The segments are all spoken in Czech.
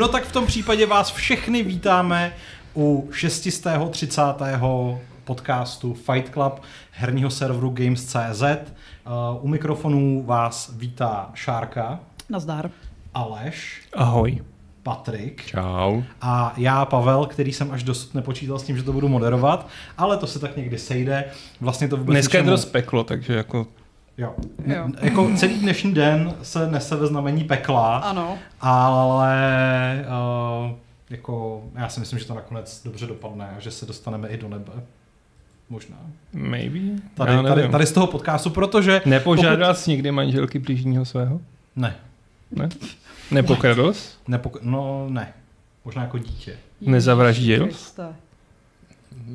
no tak v tom případě vás všechny vítáme u 630. podcastu Fight Club herního serveru Games.cz. Uh, u mikrofonů vás vítá Šárka, Nazdar. Aleš, Ahoj. Patrik Čau. a já Pavel, který jsem až dosud nepočítal s tím, že to budu moderovat, ale to se tak někdy sejde. Vlastně to vůbec Dneska je to peklo, takže jako Jo. Jo. Jako celý dnešní den se nese ve znamení pekla, Ano. ale uh, jako já si myslím, že to nakonec dobře dopadne a že se dostaneme i do nebe. Možná. maybe. Tady, Já tady, tady z toho podcastu, protože... Nepožádal jsi někdy manželky blížního svého? Ne. Ne? Nepokradl jsi? Nepok- no ne. Možná jako dítě. Nezavraždil?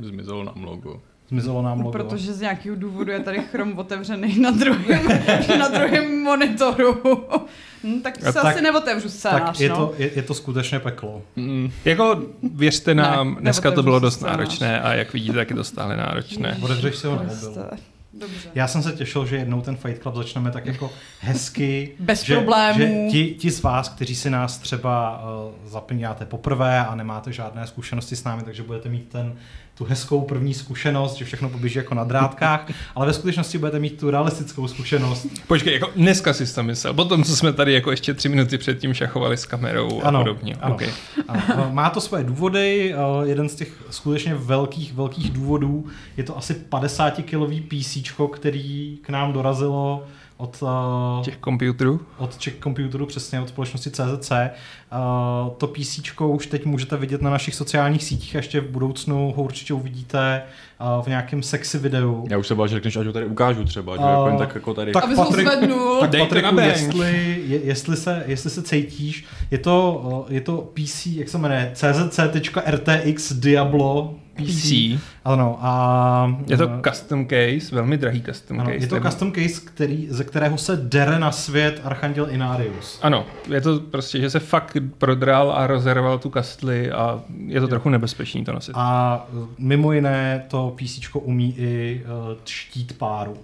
Zmizelo nám logo. Zmizelo nám logo. Protože z nějakého důvodu je tady chrom otevřený na druhém, na druhém monitoru. Hm, tak se tak- asi neotevřu scénář, tak je, no. to, je, je to skutečně peklo. Mm. Jako věřte nám, Ne, dneska to bylo dost scénář. náročné a jak vidíte, tak je to stále náročné. Otevřeš si ho na mobilu. Dobře. Já jsem se těšil, že jednou ten Fight Club začneme tak jako hezky. Bez že, problémů. Že ti, ti z vás, kteří si nás třeba uh, zapomínáte poprvé a nemáte žádné zkušenosti s námi, takže budete mít ten, tu hezkou první zkušenost, že všechno poběží jako na drátkách, ale ve skutečnosti budete mít tu realistickou zkušenost. Počkej, jako dneska jsi to myslel, potom co jsme tady jako ještě tři minuty předtím šachovali s kamerou a Ano, podobně. ano. Okay. Ano, uh, má to svoje důvody, uh, jeden z těch skutečně velkých, velkých důvodů je to asi 50 kilový PC, který k nám dorazilo od uh, Těch počítačů? od Czech Computeru, přesně od společnosti CZC. Uh, to PC už teď můžete vidět na našich sociálních sítích a ještě v budoucnu ho určitě uvidíte uh, v nějakém sexy videu. Já už se bál, že řekneš, ať ho tady ukážu třeba, ať A- ho jako jen tak jako tady. tak- Aby Patrik-. Tak Patriku, jestli, je, jestli, se, jestli se cítíš, je to, uh, je to PC, jak se jmenuje, czc.rtx Diablo PC. PC. Ano, a Je to uh, custom case, velmi drahý custom ano, case. je to nebo- custom case, který, ze kterého se dere na svět Archanděl Inarius. Ano, je to prostě, že se fakt prodral a rozerval tu kastli a je to trochu nebezpečný to nosit. A mimo jiné to PC umí i uh, štít páru.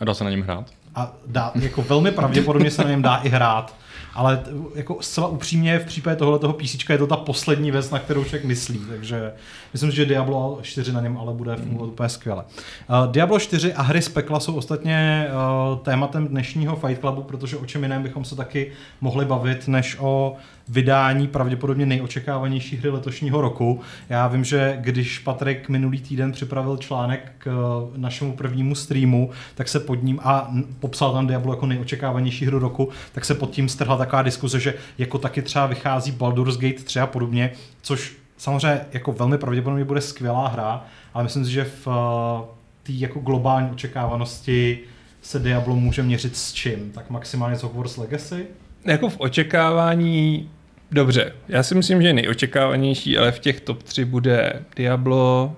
A dá se na něm hrát? A dá, jako velmi pravděpodobně se na něm dá i hrát. Ale jako zcela upřímně v případě tohle toho PC je to ta poslední věc, na kterou člověk myslí. Takže myslím, že Diablo 4 na něm ale bude fungovat úplně skvěle. Uh, Diablo 4 a hry z pekla jsou ostatně uh, tématem dnešního Fight Clubu, protože o čem jiném bychom se taky mohli bavit, než o vydání pravděpodobně nejočekávanější hry letošního roku. Já vím, že když Patrik minulý týden připravil článek k eh, našemu prvnímu streamu, tak se pod ním a popsal tam Diablo jako nejočekávanější hru roku, tak se pod tím strhla taková diskuze, že jako taky třeba vychází Baldur's Gate 3 a podobně, což samozřejmě jako velmi pravděpodobně bude skvělá hra, ale myslím si, že v eh, té jako globální očekávanosti se Diablo může měřit s čím? Tak maximálně s Hogwarts Legacy? Jako v očekávání, dobře, já si myslím, že nejočekávanější, ale v těch top 3 bude Diablo,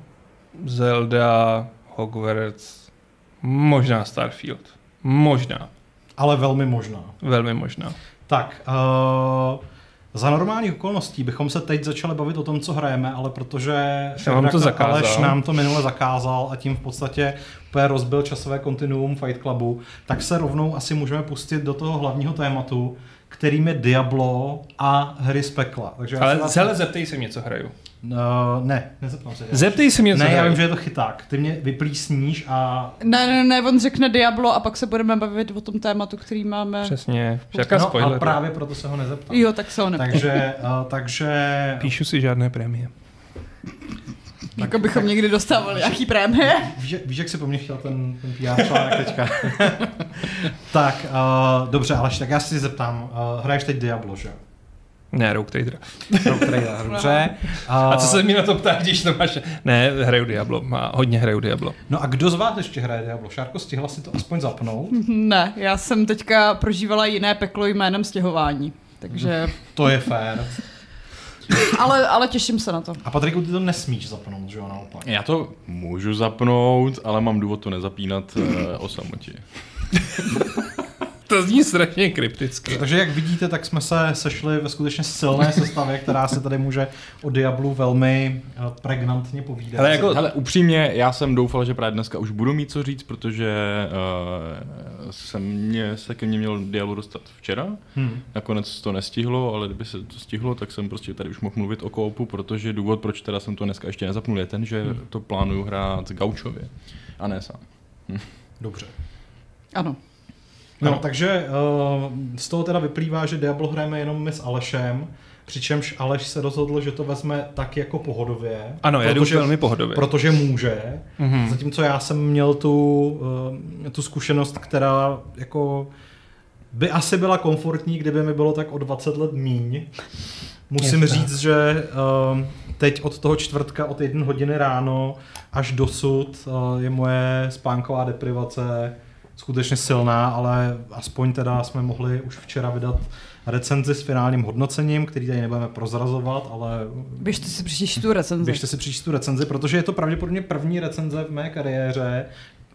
Zelda, Hogwarts, možná Starfield. Možná, Ale velmi možná. velmi možná. Tak, uh, za normálních okolností bychom se teď začali bavit o tom, co hrajeme, ale protože vám to zakázal. Aleš nám to minule zakázal a tím v podstatě úplně rozbil časové kontinuum Fight Clubu, tak se rovnou asi můžeme pustit do toho hlavního tématu, kterým je Diablo a hry z pekla. Takže Ale vás- celé zeptej se mě, co hraju. Uh, ne, nezeptám se. Zeptej se mě, co Ne, já vím, že je to chyták. Ty mě vyplísníš a... Ne, ne, ne, on řekne Diablo a pak se budeme bavit o tom tématu, který máme. Přesně, všaká no, a právě proto se ho nezeptám. Jo, tak se ho ne. Takže, uh, takže Píšu si žádné prémie. Jako bychom někdy dostávali nějaký prémie. Víš, jak- víš, jak si po mně chtěl ten, ten PR článek teďka? tak, uh, dobře, ale tak já si tě zeptám, uh, hraješ teď Diablo, že? jo? Ne, Rogue Trader. Pro trailer, dobře. A co se mi na to ptá, když to máš? Ne, hraju Diablo, má, hodně hraju Diablo. No a kdo z vás ještě hraje Diablo? Šárko, stihla si to aspoň zapnout? Ne, já jsem teďka prožívala jiné peklo jménem stěhování. Takže, To je fér. ale, ale těším se na to. A Patriku, ty to nesmíš zapnout, že jo, naopak. Já to můžu zapnout, ale mám důvod to nezapínat uh, o samotě. To zní strašně krypticky. Takže jak vidíte, tak jsme se sešli ve skutečně silné sestavě, která se tady může o Diablu velmi eh, pregnantně povídat. Ale jako- Hele, upřímně, já jsem doufal, že právě dneska už budu mít co říct, protože uh, jsem mě, se ke mně měl Diablo dostat včera. Hmm. Nakonec to nestihlo, ale kdyby se to stihlo, tak jsem prostě tady už mohl mluvit o koupu, protože důvod, proč teda jsem to dneska ještě nezapnul, je ten, že Hmm. to plánuju hrát gaučově a ne sám. Dobře. Ano. No, No. takže uh, z toho teda vyplývá, že Diablo hrajeme jenom my s Alešem, přičemž Aleš se rozhodl, že to vezme tak jako pohodově. Ano, já jdu velmi pohodově. Protože může. Mhm. Zatímco já jsem měl tu, uh, tu zkušenost, která jako by asi byla komfortní, kdyby mi bylo tak o 20 let míň. Musím tak. říct, že uh, teď od toho čtvrtka od 1 hodiny ráno až dosud uh, je moje spánková deprivace skutečně silná, ale aspoň teda jsme mohli už včera vydat recenzi s finálním hodnocením, který tady nebudeme prozrazovat, ale Běžte si přečíst tu recenzi. Běžte si přečíst tu recenzi, protože je to pravděpodobně první recenze v mé kariéře,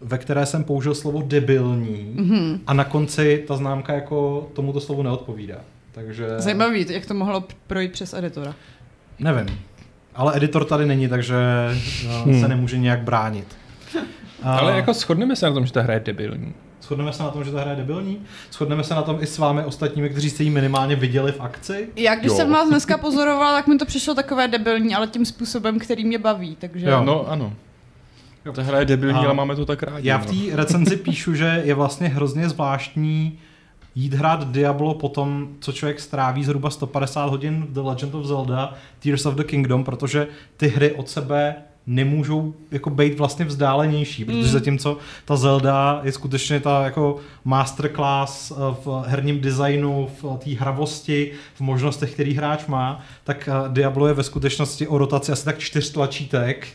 ve které jsem použil slovo debilní Mhm. a na konci ta známka jako tomuto slovu neodpovídá. Takže Zajímavý, jak to mohlo projít přes editora. nevím. Ale editor tady není, takže no, Hmm. se nemůže nějak bránit. A Ale jako shodneme se na tom, že ta hra je debilní. Shodneme se na tom, že ta hra je debilní? Shodneme se na tom i s vámi ostatními, kteří jste ji minimálně viděli v akci? Já když Jo. jsem vás dneska pozorovala, tak mi to přišlo takové debilní, ale tím způsobem, který mě baví, takže... Jo. No ano. Ta hra je debilní, A ale máme to tak rádi. Já no. v té recenzi píšu, že je vlastně hrozně zvláštní jít hrát Diablo po tom, co člověk stráví zhruba 150 hodin v The Legend of Zelda Tears of the Kingdom, protože ty hry od sebe nemůžou jako být vlastně vzdálenější, protože Mm. zatímco ta Zelda je skutečně ta jako masterclass eh, v herním designu, v té hravosti, v možnostech, který hráč má, tak eh, Diablo je ve skutečnosti o rotaci asi tak čtyř tlačítek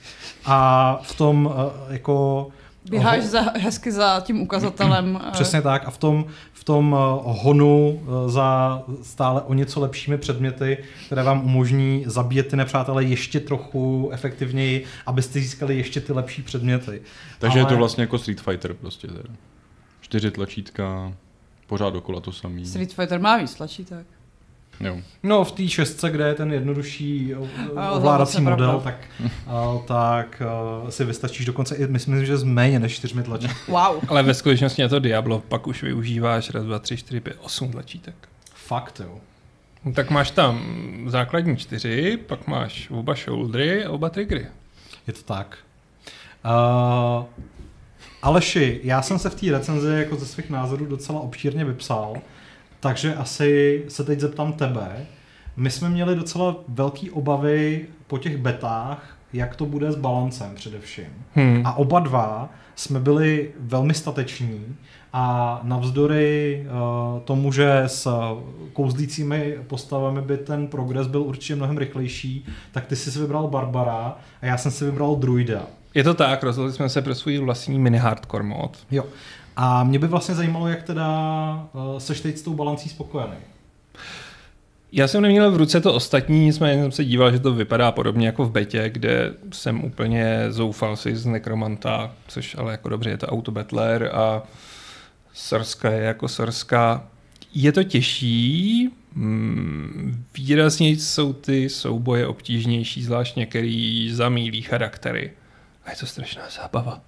a v tom eh, jako Běháš za, hezky za tím ukazatelem. eh, Přesně tak a v tom, v tom eh, honu eh, za stále o něco lepšími předměty, které vám umožní zabíjet ty nepřátelé ještě trochu efektivněji, abyste získali ještě ty lepší předměty. Takže Ale- je to vlastně jako Street Fighter prostě. Teda. Čtyři tlačítka, pořád dokola to samý. Street Fighter má víc tlačítek. Jo. No v té šestce, kde je ten jednodušší ovládací je model, pravda. tak, a, tak a, si vystačíš dokonce, i myslím, že z méně než čtyřmi tlačítky. Wow. Ale ve skutečnosti na to Diablo pak už využíváš raz, dva, tři, čtyři, pět, osm tlačítek. Fakt jo. No, tak máš tam základní čtyři, pak máš oba shouldery a oba triggery. Je to tak. Uh, Aleši, já jsem se v té recenzi jako ze svých názorů docela obšírně vypsal, takže asi se teď zeptám tebe. My jsme měli docela velký obavy po těch betách, jak to bude s balancem především. Hmm. A oba dva jsme byli velmi stateční a navzdory uh, tomu, že s kouzlícími postavami by ten progres byl určitě mnohem rychlejší, tak ty jsi si vybral Barbara a já jsem si vybral Druida. Je to tak, rozhodli jsme se pro svůj vlastní mini hardcore mod. Jo. A mě by vlastně zajímalo, jak teda uh, seš teď s tou balancí spokojený. Já jsem neměl v ruce to ostatní, nicméně jsem se díval, že to vypadá podobně jako v betě, kde jsem úplně zoufal si z Necromanta, což ale jako dobře, je to autobattler a Sarska je jako Sarska. Je to těžší, mm, výrazně jsou ty souboje obtížnější, zvlášť některý zamílí charaktery. A je to strašná zábava.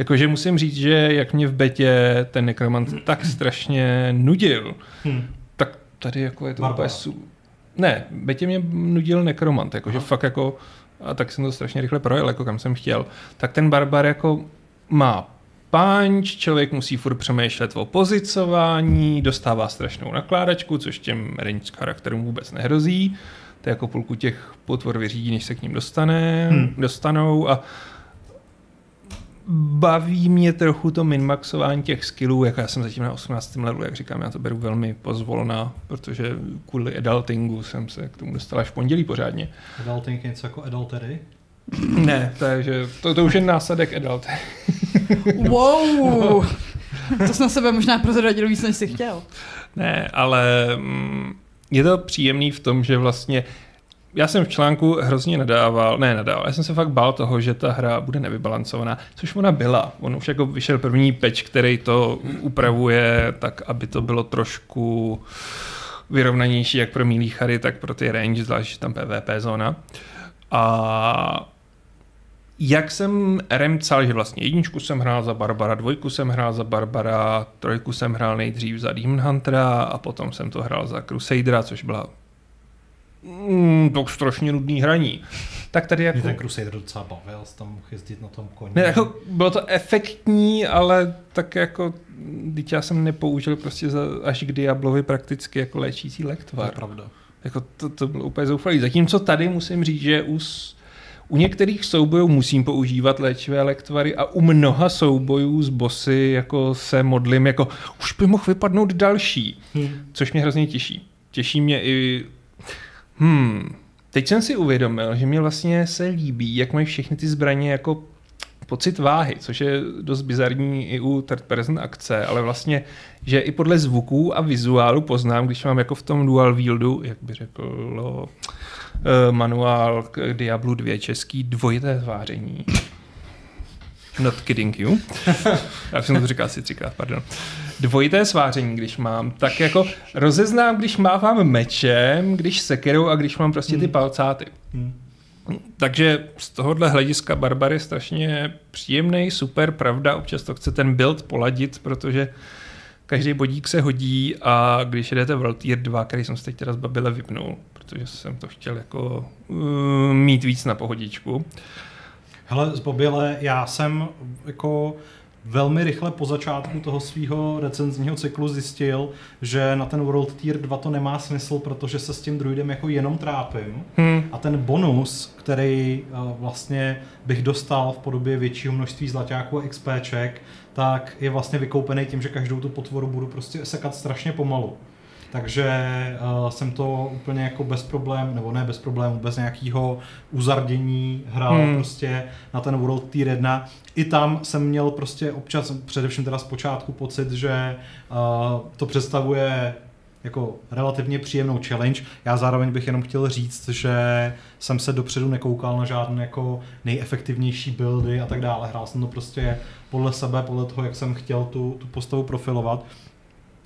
Jakože musím říct, že jak mě v betě ten Necromant tak strašně nudil, Hm. tak tady jako je to Barbara. úplně su... Ne, Betě mě nudil nekromant, jakože Aha. fakt jako, a tak jsem to strašně rychle projel, jako kam jsem chtěl. Tak ten barbar jako má punch, člověk musí furt přemýšlet o pozicování, dostává strašnou nakládačku, což těm range charakterům vůbec nehrozí. To je jako půlku těch potvor vyřídí, než se k ním dostane, Hmm. hmm. dostanou a baví mě trochu to minmaxování těch skillů, jako já jsem zatím na 18. levelu, jak říkám, já to beru velmi pozvolna, protože kvůli adultingu jsem se k tomu dostal až v pondělí pořádně. Adulting je něco jako adultery? Ne, takže to, to už je následek adult. Wow. to jsi na sebe možná prozradil víc, než jsi chtěl. Ne, ale mm, je to příjemný v tom, že vlastně já jsem v článku hrozně nadával, ne nadával, já jsem se fakt bál toho, že ta hra bude nevybalancovaná, což ona byla. On už jako vyšel první patch, který to upravuje tak, aby to bylo trošku vyrovnanější jak pro milý chary, tak pro ty range, zvlášť tam PvP zóna. A jak jsem RM psal, že vlastně jedničku jsem hrál za Barbara, dvojku jsem hrál za Barbara, trojku jsem hrál nejdřív za Demon Huntera a potom jsem to hrál za Crusadera, což byla mm, to strašně nudný hraní. Tak tady jako... Mě ten Crusader docela bavil, tam mohl jezdit na tom koni. Ne, jako bylo to efektní, ale tak jako, teď já jsem nepoužil prostě za, až k Diablovi prakticky jako léčící To je lektvar. pravda. Jako to, to bylo úplně zoufalý. Zatímco tady musím říct, že u, u některých soubojů musím používat léčivé lektvary a u mnoha soubojů s bossy jako se modlím, jako už by mohl vypadnout další, Hmm. což mě hrozně těší. Těší mě i... Hmm, teď jsem si uvědomil, že mě vlastně se líbí, jak mají všechny ty zbraně jako pocit váhy, což je dost bizarní i u third person akce, ale vlastně, že i podle zvuků a vizuálu poznám, když mám jako v tom dual wieldu, jak by řekl eh, manuál k Diablu 2 český dvojité zváření. Not kidding you. Já jsem to říkal asi třikrát, pardon. Dvojité sváření, když mám, tak jako rozeznám, když mávám mečem, když sekerou a když mám prostě ty palcáty. Hmm. Takže z tohohle hlediska Barbar je strašně příjemný, super, pravda, občas to chce ten build poladit, protože každý bodík se hodí a když jedete World Tier 2, který jsem se teď teda zbabile vypnul, protože jsem to chtěl jako uh, mít víc na pohodičku. Hele, zbobile, já jsem jako velmi rychle po začátku toho svého recenzního cyklu zjistil, že na ten World Tier 2 to nemá smysl, protože se s tím druidem jako jenom trápím. Hmm. A ten bonus, který eh, vlastně bych dostal v podobě většího množství zlaťáků a XPček, tak je vlastně vykoupený tím, že každou tu potvoru budu prostě sekat strašně pomalu. Takže uh, jsem to úplně jako bez problém, nebo ne bez problémů, bez nějakého uzardění hrál Hmm. hmm. prostě na ten World Tier 1. I tam jsem měl prostě občas, především teda zpočátku pocit, že uh, to představuje jako relativně příjemnou challenge. Já zároveň bych jenom chtěl říct, že jsem se dopředu nekoukal na žádné jako nejefektivnější buildy a tak dále. Hrál jsem to prostě podle sebe, podle toho, jak jsem chtěl tu, tu postavu profilovat.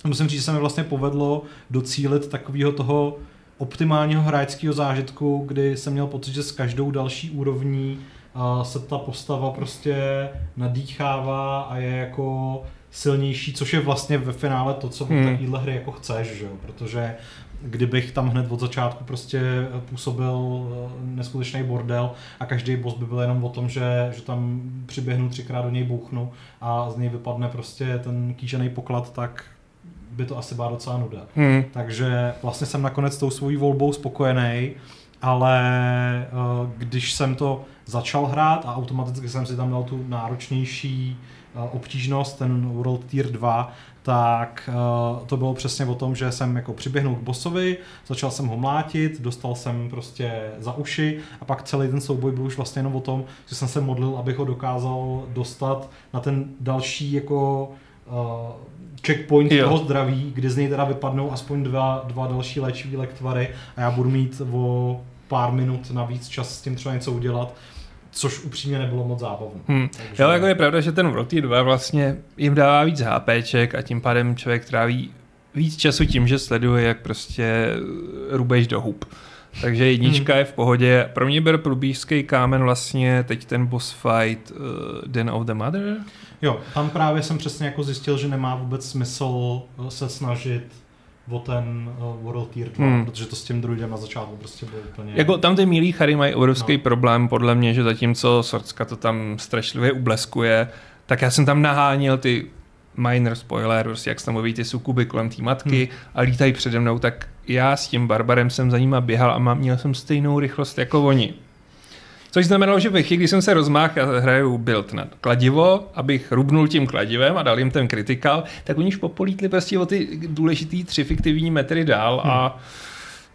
Musím říct, že se mi vlastně povedlo docílit takového toho optimálního hráčského zážitku, kdy jsem měl pocit, že s každou další úrovní uh, se ta postava prostě nadýchává a je jako silnější, což je vlastně ve finále to, co Hmm. takovéhle hry jako chceš, že jo? protože kdybych tam hned od začátku prostě působil eh, neskutečný bordel a každý boss by byl jenom o tom, že, že tam přiběhnu třikrát do něj bouchnu a z něj vypadne prostě ten kýžený poklad, tak by to asi byla docela nuda. Hmm. Takže vlastně jsem nakonec s tou svojí volbou spokojený, ale eh, když jsem to začal hrát a automaticky jsem si tam dal tu náročnější eh, obtížnost, ten World Tier 2, tak eh, to bylo přesně o tom, že jsem jako přiběhnul k bossovi, začal jsem ho mlátit, dostal jsem prostě za uši a pak celý ten souboj byl už vlastně jenom o tom, že jsem se modlil, abych ho dokázal dostat na ten další jako checkpoint Jo. toho zdraví, kdy z něj teda vypadnou aspoň dva, dva další léčivý lektvary a já budu mít o pár minut navíc čas s tím třeba něco udělat, což upřímně nebylo moc zábavné. Hmm. Takže- Jo, jako je pravda, že ten Tier 2 vlastně jim dává víc HPček a tím pádem člověk tráví víc času tím, že sleduje, jak prostě rubeš do hub. Takže jednička Hmm. je v pohodě. Pro mě byl průbířský kámen vlastně teď ten boss fight uh, Den of the Mother. Jo, tam právě jsem přesně jako zjistil, že nemá vůbec smysl eh, se snažit o ten uh, World Tier 2, Hmm. protože to s tím druidem na začátku prostě bylo úplně... Jako tam ty milí chary mají obrovský no. Problém, podle mě, že zatímco Sorcka to tam strašlivě ubleskuje, tak já jsem tam naháněl ty minor spoiler, prostě jak se tam moví ty sukuby kolem té matky hmm. a lítají přede mnou, tak já s tím barbarem jsem za nima běhal a mám, měl jsem stejnou rychlost jako oni. Což znamenalo, že ve chvíli, kdy jsem se rozmáhl a hraju build na kladivo, abych rubnul tím kladivem a dal jim ten kritikal, tak oni už popolítli prostě o ty důležitý tři fiktivní metry dál a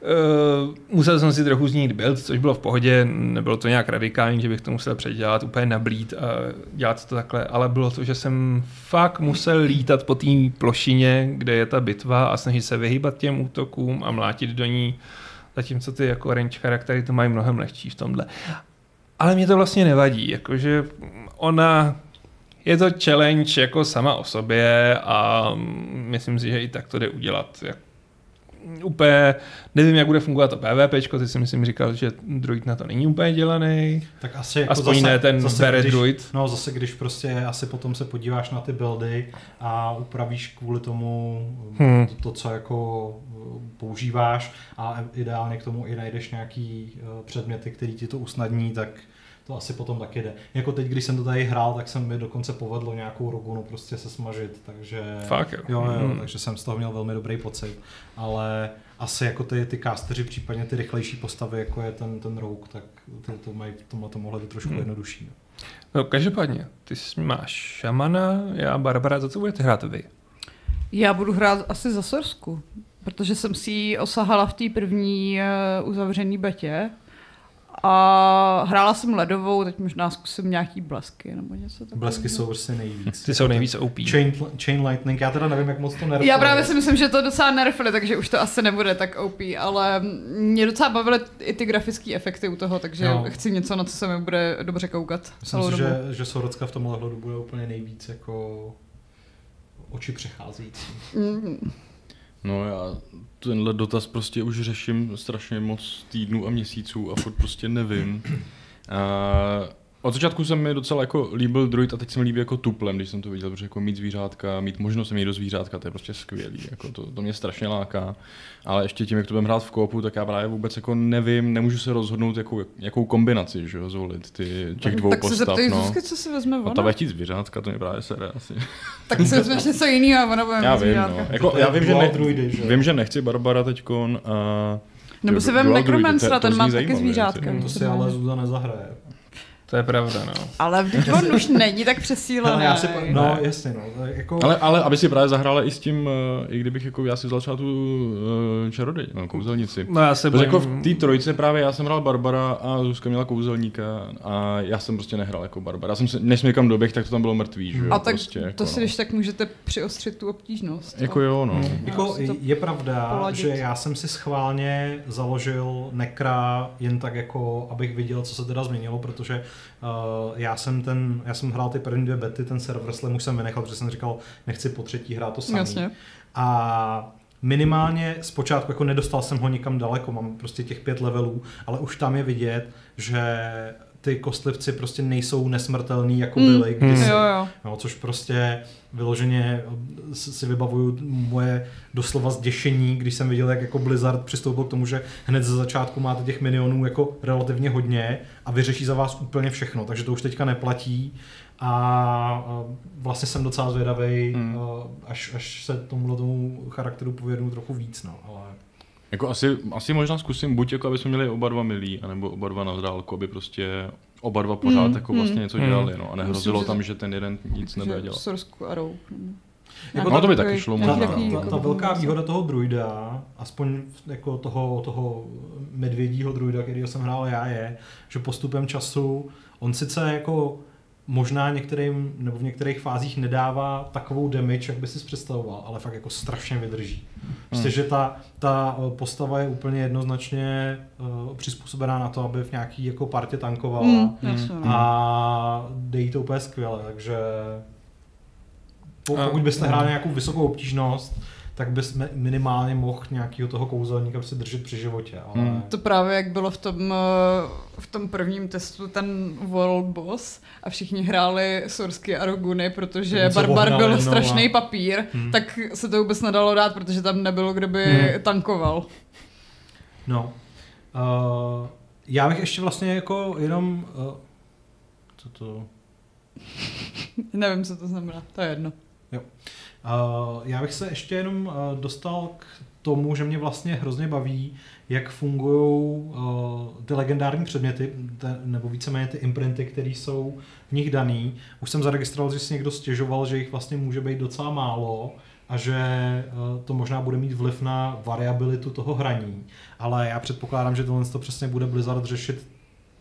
Uh, musel jsem si trochu změnit build, což bylo v pohodě, nebylo to nějak radikální, že bych to musel předělat, úplně nablít a dělat to takhle, ale bylo to, že jsem fakt musel lítat po té plošině, kde je ta bitva a snažit se vyhýbat těm útokům a mlátit do ní. zatímco ty jako range charaktery to mají mnohem lehčí v tomhle. Ale mě to vlastně nevadí, jakože ona je to challenge jako sama o sobě a myslím si, že i tak to jde udělat. Jak úplně nevím, jak bude fungovat to PvP, ty si myslím říkal, že druid na to není úplně dělaný. Tak asi jako Aspoň zase, ne ten zase, bere když, druid. No zase, když prostě asi potom se podíváš na ty buildy a upravíš kvůli tomu Hmm. to, to, co jako uh, používáš a ideálně k tomu i najdeš nějaký uh, předměty, které ti to usnadní, tak to asi potom taky jde. Jako teď, když jsem to tady hrál, tak jsem mi dokonce povedlo nějakou rogunu prostě se smažit, takže... Fakt jo. Jo, jo, Hmm. takže jsem z toho měl velmi dobrý pocit, ale asi jako ty, ty casteři, případně ty rychlejší postavy, jako je ten, ten rogue, tak ty to mají v tomhle tom ohledu trošku Hmm. jednodušší. no. No, každopádně, ty máš šamana, já Barbara, za co budete hrát vy? Já budu hrát asi za Sorsku, protože jsem si ji osahala v té první uh, uzavřený betě. A hrála jsem ledovou, teď možná zkusím nějaký blesky nebo něco takového. Blesky jsou asi nejvíc. Ty jsou nejvíc OP. Chain, chain Lightning, já teda nevím, jak moc to nerfuje. Já právě si myslím, že to docela nerfli, takže už to asi nebude tak OP, ale mě docela bavily i ty grafické efekty u toho, takže Jo. chci něco, na co se mi bude dobře koukat Myslím si, dobu. že, že Sorocka v tomhle ohledu bude úplně nejvíc jako oči přecházející. Mm. No já tenhle dotaz prostě už řeším strašně moc týdnů a měsíců a furt prostě nevím. A od začátku se mi docela jako líbil druid a teď se mi líbí jako tuplem, když jsem to viděl, protože jako mít zvířátka, mít možnost mít do zvířátka, to je prostě skvělý, jako to, to mě strašně láká. Ale ještě tím, jak to budeme hrát v koopu, tak já právě vůbec jako nevím, nemůžu se rozhodnout, jakou, jakou kombinaci, že jo, zvolit ty, těch dvou tak se postav. zeptej no. Zuzky, co si vezme A ona. ta bude chtít zvířátka, to mě právě sere asi. Tak si vezmeš něco jiného a ona bude Já mít vím, zvířátka. no. Jako, já vím, že, ne, druidy, že? vím, že nechci Barbara teďkon a... Nebo si vem Necromancera, ten má taky zvířátka. To si ale Zuza nezahraje. To je pravda, no. Ale vždyť on už není tak přesílený. Ale já si, no jasně, no. Jako, Ale, ale aby si právě zahrála i s tím, uh, i kdybych jako já si vzal třeba tu uh, čarodej, no, kouzelnici. No já se Protože bojím... jako v té trojce právě já jsem hrál Barbara a Zuzka měla kouzelníka a já jsem prostě nehrál jako Barbara. Já jsem se, než jsem někam doběh, tak to tam bylo mrtvý, že jo? A tak prostě, jako, to si no. když tak můžete přiostřit tu obtížnost. Jako jo, no. Mm. Jako to je pravda, poladit. že já jsem si schválně založil Nekra jen tak jako, abych viděl, co se teda změnilo, protože uh, já jsem ten, já jsem hrál ty první dvě bety, ten server slam už jsem vynechal, protože jsem říkal, nechci po třetí hrát to samý. Jasně. A minimálně zpočátku jako nedostal jsem ho nikam daleko, mám prostě těch pět levelů, ale už tam je vidět, že ty kostlivci prostě nejsou nesmrtelný, jako Mm. byly kdysi. Jo, jo. No, což prostě vyloženě si si vybavuju moje doslova zděšení, když jsem viděl, jak jako Blizzard přistoupil k tomu, že hned ze začátku máte těch minionů jako relativně hodně a vyřeší za vás úplně všechno, takže to už teďka neplatí a a vlastně jsem docela zvědavý, Mm. až, až se tomuhle tomu charakteru povědnu trochu víc, no, ale Jako asi, asi možná zkusím buď jako, aby jsme měli oba dva milí, anebo oba dva na dálku, aby prostě oba dva pořád Mm, jako vlastně mm. něco Mm. dělali, no. A nehrozilo Myslím, tam, že ten jeden nic nebude dělat. Sorsku a Rogue. no. Jako no to by taky šlo ta, možná, ta, takový ta, jako ta velká výhoda toho druida, aspoň jako toho, toho medvědího druida, kterýho jsem hrál já, je, že postupem času on sice jako možná některým, nebo v některých fázích nedává takovou damage, jak by si představoval, ale fakt jako strašně vydrží. Prostě, Hmm. že ta, ta eh, postava je úplně jednoznačně uh, přizpůsobená na to, aby v nějaký jako partě tankovala. Mm, jasně, no. A dejí to úplně skvěle, takže po- A- pokud byste hráli nějakou vysokou obtížnost, tak bys mi- minimálně mohl nějakého toho kouzelníka si držet při životě. Ale... Mm. To právě jak bylo v tom, eh, v tom prvním testu ten World Boss a všichni hráli Sorsky a Roguny, protože se Barbar byl jednou strašný a- papír, Hmm. tak se to vůbec nedalo dát, protože tam nebylo, kdo by Hmm. tankoval. No. Uh, já bych ještě vlastně jako jenom... Uh, co to... Nevím, co to znamená, to je jedno. Uh, já bych se ještě jenom uh, dostal k tomu, že mě vlastně hrozně baví, jak fungují uh, ty legendární předměty, nebo víceméně ty imprinty, které jsou v nich daný. Už jsem zaregistroval, že si někdo stěžoval, že jich vlastně může být docela málo a že to možná bude mít vliv na variabilitu toho hraní. Ale já předpokládám, že tohle to přesně bude Blizzard řešit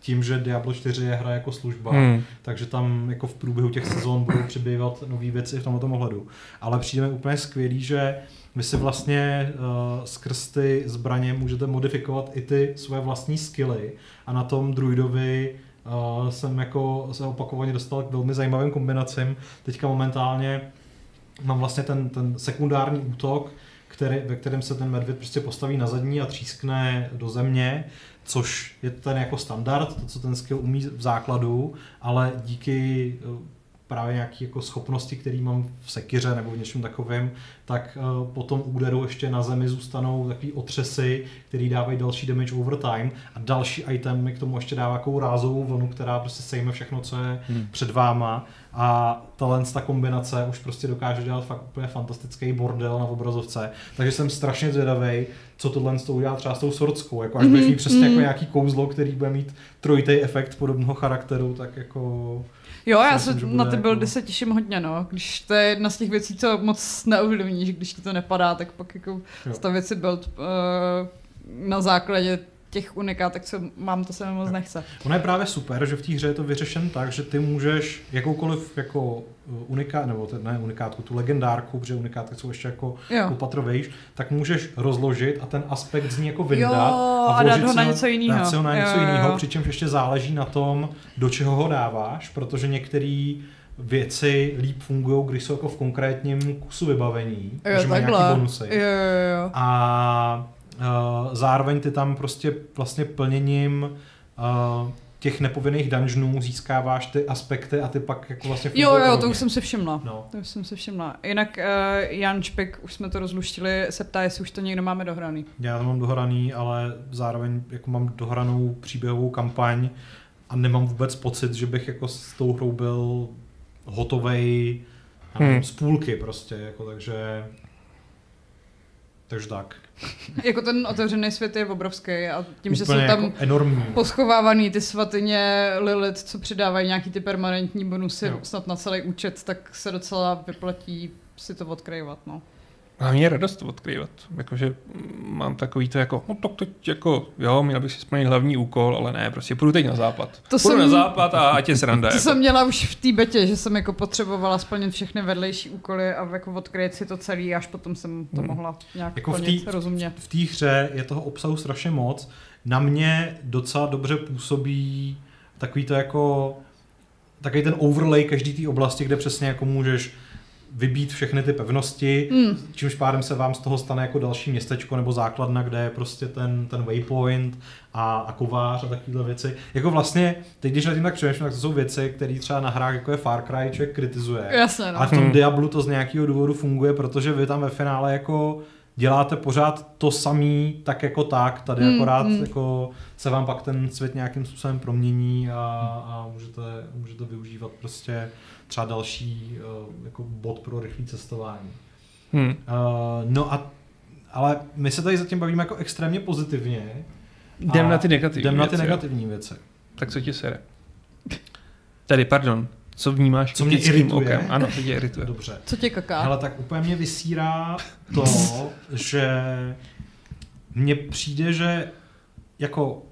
tím, že Diablo 4 je hra jako služba, Hmm. takže tam jako v průběhu těch sezón budou přibývat nové věci v tomto ohledu. Ale přijde mi úplně skvělý, že vy si vlastně uh, skrz ty zbraně můžete modifikovat i ty svoje vlastní skilly a na tom druidovi uh, jsem jako se opakovaně dostal k velmi zajímavým kombinacím. Teďka momentálně mám vlastně ten, ten sekundární útok, který, ve kterém se ten medvěd prostě postaví na zadní a třískne do země, což je ten jako standard, to, co ten skill umí v základu, ale díky eh, právě nějaké jako schopnosti, které mám v sekiře nebo v něčem takovém, tak uh, po tom úderu ještě na zemi zůstanou takový otřesy, který dávají další damage over time a další item mi k tomu ještě dává takovou rázovou vlnu, která prostě sejme všechno, co je Hmm. před váma a tahle ta kombinace už prostě dokáže dělat fakt úplně fantastický bordel na obrazovce. Takže jsem strašně zvědavý, co tohle s tou udělá třeba s tou sortskou. Jako až budeš mít přesně jako nějaký kouzlo, který bude mít trojitý efekt podobného charakteru, tak jako... Jo, já se na bude ty buildy jako- se těším hodně, no. Když to je jedna z těch věcí, co moc neovlivníš, když ti to nepadá, tak pak jako Jo. stavět si build uh, na základě těch unikátek, co mám, to se mi moc nechce. Ono je právě super, že v té hře je to vyřešen tak, že ty můžeš jakoukoliv jako unikát, nebo te- ne unikátku, tu legendárku, protože unikátky jsou ještě jako upatrovejš, tak můžeš rozložit a ten aspekt z ní jako Jo, vyndat a dát ho na něco jinýho. Dát ho na něco jiného, jo. přičemž ještě záleží na tom, do čeho ho dáváš, protože některé věci líp fungují, když jsou jako v konkrétním kusu vybavení, Jo, že mají nějaký takhle. bonusy. Jo, jo, jo. A zároveň ty tam prostě vlastně plněním uh, těch nepovinných dungeonů získáváš ty aspekty a ty pak jako vlastně Jo, jo, to už jsem si všimla. No. To už jsem si všimla. Jinak uh, Jan Špik, už jsme to rozluštili, se ptá, jestli už to někdo máme dohraný. Já to mám dohraný, ale zároveň jako mám dohranou příběhovou kampaň a nemám vůbec pocit, že bych jako s tou hrou byl hotovej hmm. z půlky prostě, jako takže takže tak. jako ten otevřený svět je obrovský a tím, že jsou Úplně tam jako enormní. poschovávaný ty svatyně Lilith, co přidávají nějaký ty permanentní bonusy Jo. snad na celý účet, tak se docela vyplatí si to odkryvat, no. Hlavně je radost to odkrývat. Jakože mm, mám takový to jako, no tak teď jako, jo, měl bych si splnit hlavní úkol, ale ne, prostě půjdu teď na západ. To půjdu jsem- na západ a ať je sranda. To jako. jsem měla už v té betě, že jsem jako potřebovala splnit všechny vedlejší úkoly a jako odkryt si to celý, až potom jsem to Hmm. mohla nějak Jako v plnit té- rozumně. v té hře je toho obsahu strašně moc. Na mě docela dobře působí takový to jako takový ten overlay každý té oblasti, kde přesně jako můžeš vybít všechny ty pevnosti, Hmm. čímž pádem se vám z toho stane jako další městečko nebo základna, kde je prostě ten, ten waypoint a, a kovář a takovéhle věci. Jako vlastně, teď když nad tím tak přemýšlím, tak to jsou věci, které třeba na hrách jako je Far Cry člověk kritizuje. Jasně, no. Ale v tom Hmm. Diablu to z nějakého důvodu funguje, protože vy tam ve finále jako děláte pořád to samý, tak jako tak, tady Hmm, akorát hmm. jako se vám pak ten svět nějakým způsobem promění a, a můžete, můžete využívat prostě třeba další uh, jako bod pro rychlé cestování. Hm. Uh, no a ale my se tady zatím bavíme jako extrémně pozitivně. Jdem na ty negativní Jdem na ty věci, jo. negativní věci. Tak co ti sere? Tady, pardon, co vnímáš Co mě irituje? okem? Ano, co tě irituje. Dobře. Co tě kaká? Ale tak úplně mě vysírá to, že mně přijde, že jako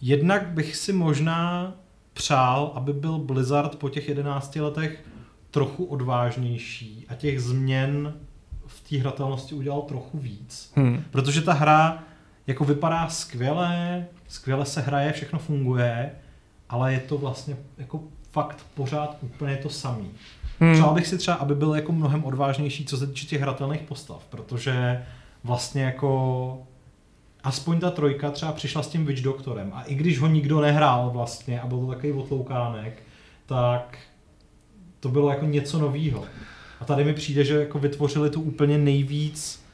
jednak bych si možná přál, aby byl Blizzard po těch 11 letech trochu odvážnější a těch změn v té hratelnosti udělal trochu víc. Hm. Protože ta hra jako vypadá skvěle, skvěle se hraje, všechno funguje, ale je to vlastně jako fakt pořád úplně to samý. Hm. Přál bych si třeba, aby byl jako mnohem odvážnější, co se týče těch hratelných postav, protože vlastně jako aspoň ta trojka třeba přišla s tím Witch Doktorem a i když ho nikdo nehrál vlastně a byl to takový otloukánek, tak to bylo jako něco novýho. A tady mi přijde, že jako vytvořili tu úplně nejvíc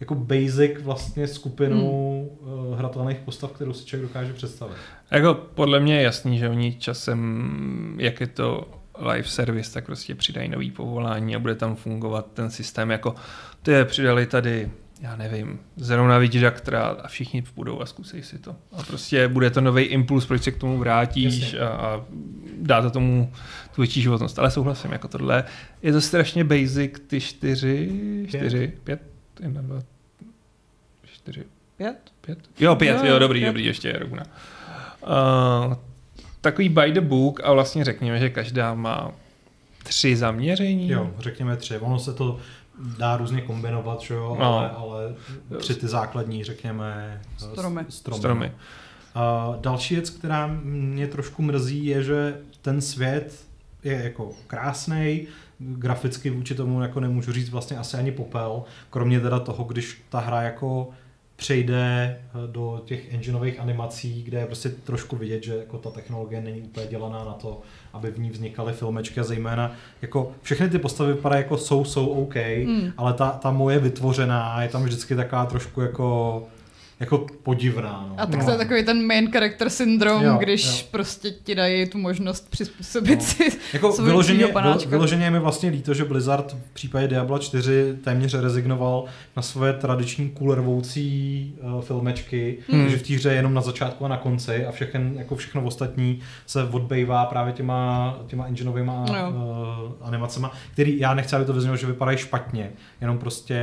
jako basic vlastně skupinu hmm. hratelných postav, kterou si člověk dokáže představit. Jako podle mě je jasný, že oni časem, jak je to live service, tak prostě přidají nový povolání a bude tam fungovat ten systém jako ty je přidali tady já nevím, zrovna vidí Daktra a všichni půjdou a zkusej si to. A prostě bude to nový impuls, proč se k tomu vrátíš Jasně. a, a dá to tomu tu větší životnost. Ale souhlasím, jako tohle je to strašně basic, ty čtyři, čtyři, pět, jedna, dva, čtyři, Pět? Pět? Jo, pět, Jo, jo, jo, dobrý, pět. dobrý, ještě je rovna. Uh, takový by the book a vlastně řekněme, že každá má tři zaměření. Jo, řekněme tři. Ono se to dá různě kombinovat, že jo, No. ale, ale tři ty základní, řekněme, Stromy. stromy. Stromy. A další věc, která mě trošku mrzí, je, že ten svět je jako krásný, graficky vůči tomu jako nemůžu říct vlastně asi ani popel, kromě teda toho, když ta hra jako přejde eh, do těch engineových animací, kde je prostě trošku vidět, že jako ta technologie není úplně dělaná na to, aby v ní vznikaly filmečky a zejména jako všechny ty postavy vypadají jako jsou, jsou OK, Hmm. ale ta, ta moje vytvořená je tam vždycky taková trošku jako jako podivná. No. A tak to je takový ten main character syndrom, Jo, když jo. prostě ti dají tu možnost přizpůsobit No. si Jako svůj vyloženě, panáčka. vyloženě je mi vlastně líto, že Blizzard v případě Diablo 4 téměř rezignoval na svoje tradiční kulervoucí uh, filmečky, Hmm. že v té hře je jenom na začátku a na konci a všechno, jako všechno ostatní se odbejvá právě těma, těma engineovými Jo. uh, animacema, který já nechci, aby to vyznělo, že vypadají špatně, jenom prostě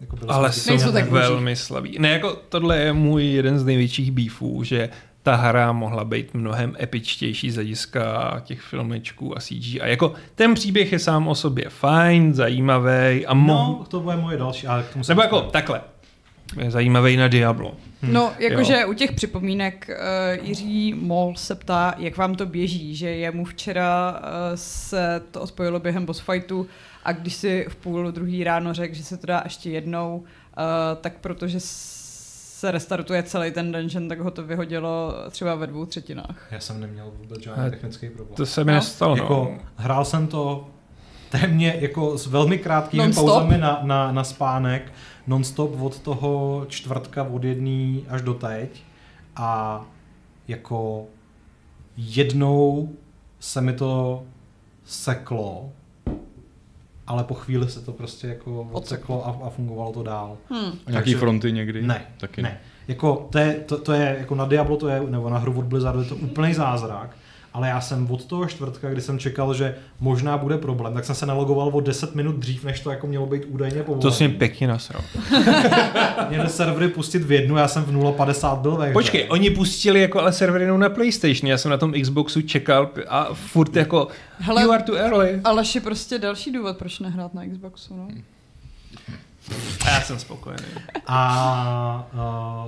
jako Ale jsou tak velmi slabý. Ne, jako tohle je můj jeden z největších beefů, že ta hra mohla být mnohem epičtější z hlediska těch filmečků a CG. A jako ten příběh je sám o sobě fajn, zajímavý a mo- No, to bude moje další, ale k tomu se Nebo jako takhle. Je zajímavý na Diablo. No, jakože u těch připomínek uh, Jiří Mol se ptá, jak vám to běží, že jemu včera uh, se to odpojilo během boss fightu a když si v půl druhý ráno řekl, že se to dá ještě jednou, uh, tak protože se restartuje celý ten dungeon, tak ho to vyhodilo třeba ve dvou třetinách. Já jsem neměl vůbec žádný technický problém. To se mi No. nestalo. Jako, No. hrál jsem to témě jako s velmi krátkými Non-stop? pauzami na, na, na spánek, non-stop od toho čtvrtka od jedný až do teď a jako jednou se mi to seklo, ale po chvíli se to prostě jako odseklo a, a fungovalo to dál. Hmm. A nějaký Takže- fronty někdy? Ne, Taky ne. Jako to je, to, to je, jako na Diablo to je, nebo na hru od Blizzardu je to úplný zázrak, ale já jsem od toho čtvrtka, kdy jsem čekal, že možná bude problém, tak jsem se nalogoval o 10 minut dřív, než to jako mělo být údajně povolené. To si mě pěkně nasral. Měli servery pustit v jednu, já jsem v 0.50 byl ve hře. Počkej, oni pustili jako ale servery jenom na PlayStation, já jsem na tom Xboxu čekal a furt jako Hele, you are too early. Aleš je prostě další důvod, proč nehrát na Xboxu, no. A já jsem spokojený. A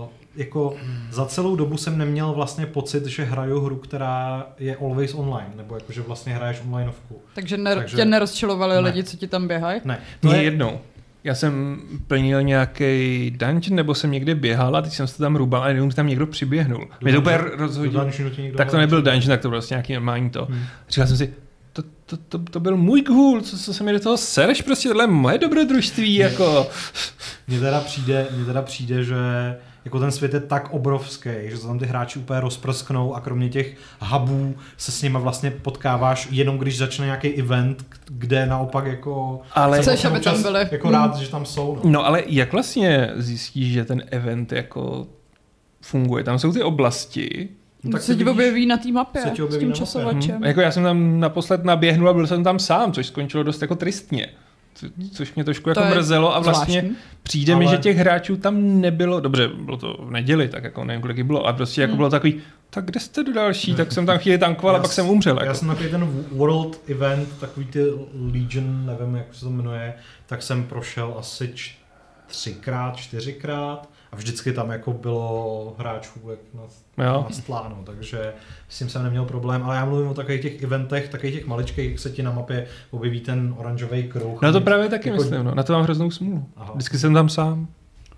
uh, jako za celou dobu jsem neměl vlastně pocit, že hraju hru, která je always online, nebo jako, že vlastně hraješ onlineovku. Takže, ne, Takže- tě nerozčilovali Ne. lidi, co ti tam běhají? Ne, To je je, jednou. Já jsem plnil nějaký dungeon, nebo jsem někde běhal a teď jsem se tam rubal a jenom tam někdo přiběhnul. Mě to úplně rozhodilo. Tak to nebyl dungeon, tak to bylo vlastně nějaký normální to. Hmm. Říkal jsem si, to, to, to, to byl můj ghoul, co, co se mi do toho sereš, prostě tohle je moje dobrodružství, jako. Mně teda přijde, mně teda přijde, že jako ten svět je tak obrovský, že se tam ty hráči úplně rozprsknou a kromě těch hubů se s nimi vlastně potkáváš jenom když začne nějaký event, kde naopak jako Ale- Chceš, aby tam byli. jako Hmm. rád, že tam jsou. No. No ale jak vlastně zjistíš, že ten event jako funguje? Tam jsou ty oblasti, No, Tak se ti objeví na té mapě se ti s tím časovačem. Hm. Jako já jsem tam naposled naběhnul a byl jsem tam sám, což skončilo dost jako tristně. Co- Což mě trošku jako To je mrzelo a vlastně Zvláštní. přijde mi, Ale- že těch hráčů tam nebylo, dobře, bylo to v neděli, tak jako nevím, kolik bylo, ale prostě jako Hmm. bylo takový, tak kde jste do další, tak jsem tam chvíli tankoval a Já pak s- jsem umřel. Já Jako. jsem takový ten World Event, takový ty Legion, nevím, jak se to jmenuje, tak jsem prošel asi třikrát, čtyřikrát a vždycky tam jako bylo hráčů jak na, Jo. na stláno, takže s tím jsem neměl problém, ale já mluvím o takových těch eventech, takových těch maličkých, jak se ti na mapě objeví ten oranžový kruh. No to právě taky Jako- myslím, no. na to mám hroznou smůlu. Aha. Vždycky jsem tam sám.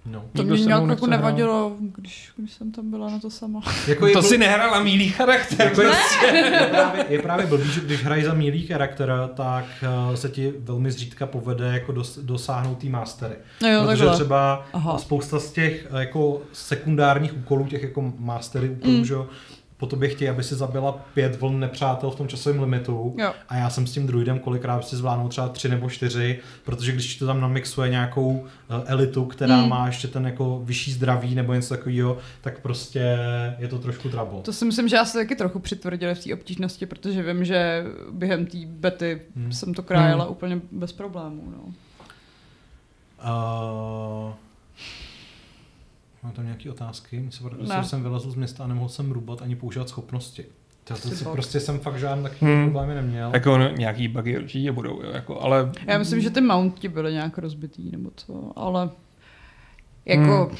No. To Nikdo mě nějak jako nevadilo, když, když jsem tam byla na to sama. Jako To bl- si nehrála mílý charakter. Jako je, je, právě, je právě blbý, že když hrají za mílý charakter, tak uh, se ti velmi zřídka povede jako dos, dosáhnout té mastery. No jo, Protože takhle. třeba Aha. spousta z těch eh, jako sekundárních úkolů, těch jako mastery úkolů, Mm. že jo, po tobě chtějí, aby si zabila pět vln nepřátel v tom časovém limitu. Jo. A já jsem s tím druidem kolikrát si zvládnul třeba tři nebo čtyři, protože když ti to tam namixuje nějakou eh, elitu, která Mm. má ještě ten jako vyšší zdraví nebo něco takového, tak prostě je to trošku trouble. To si myslím, že já se taky trochu přitvrdili v té obtížnosti, protože vím, že během té bety Hmm. jsem to krájela Hmm. úplně bez problémů. No. Uh, Mám tam nějaké otázky. Myslím, Ne. že jsem vylezl z města a nemohl jsem rubat ani používat schopnosti. Já to si prostě jsem fakt žádný takový Hmm. problémy neměl. Jako no, nějaký bugy určitě budou, jo, jako, ale Já myslím, že ty mounty byly nějak rozbitý nebo co, ale jako, Hmm.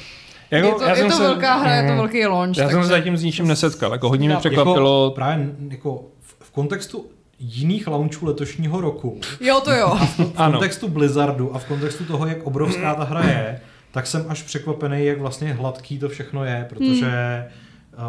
jako, je to, já je jsem to se- velká hra, je to Hmm. velký launch. Já jsem se takže- zatím s ničím nesetkal, jako hodně mě Jako- překvapilo, Jako, právě jako v, v kontextu jiných launchů letošního roku, Jo, to jo. v Ano. kontextu Blizzardu a v kontextu toho, jak obrovská ta hra je, tak jsem až překvapený, jak vlastně hladký to všechno je, protože,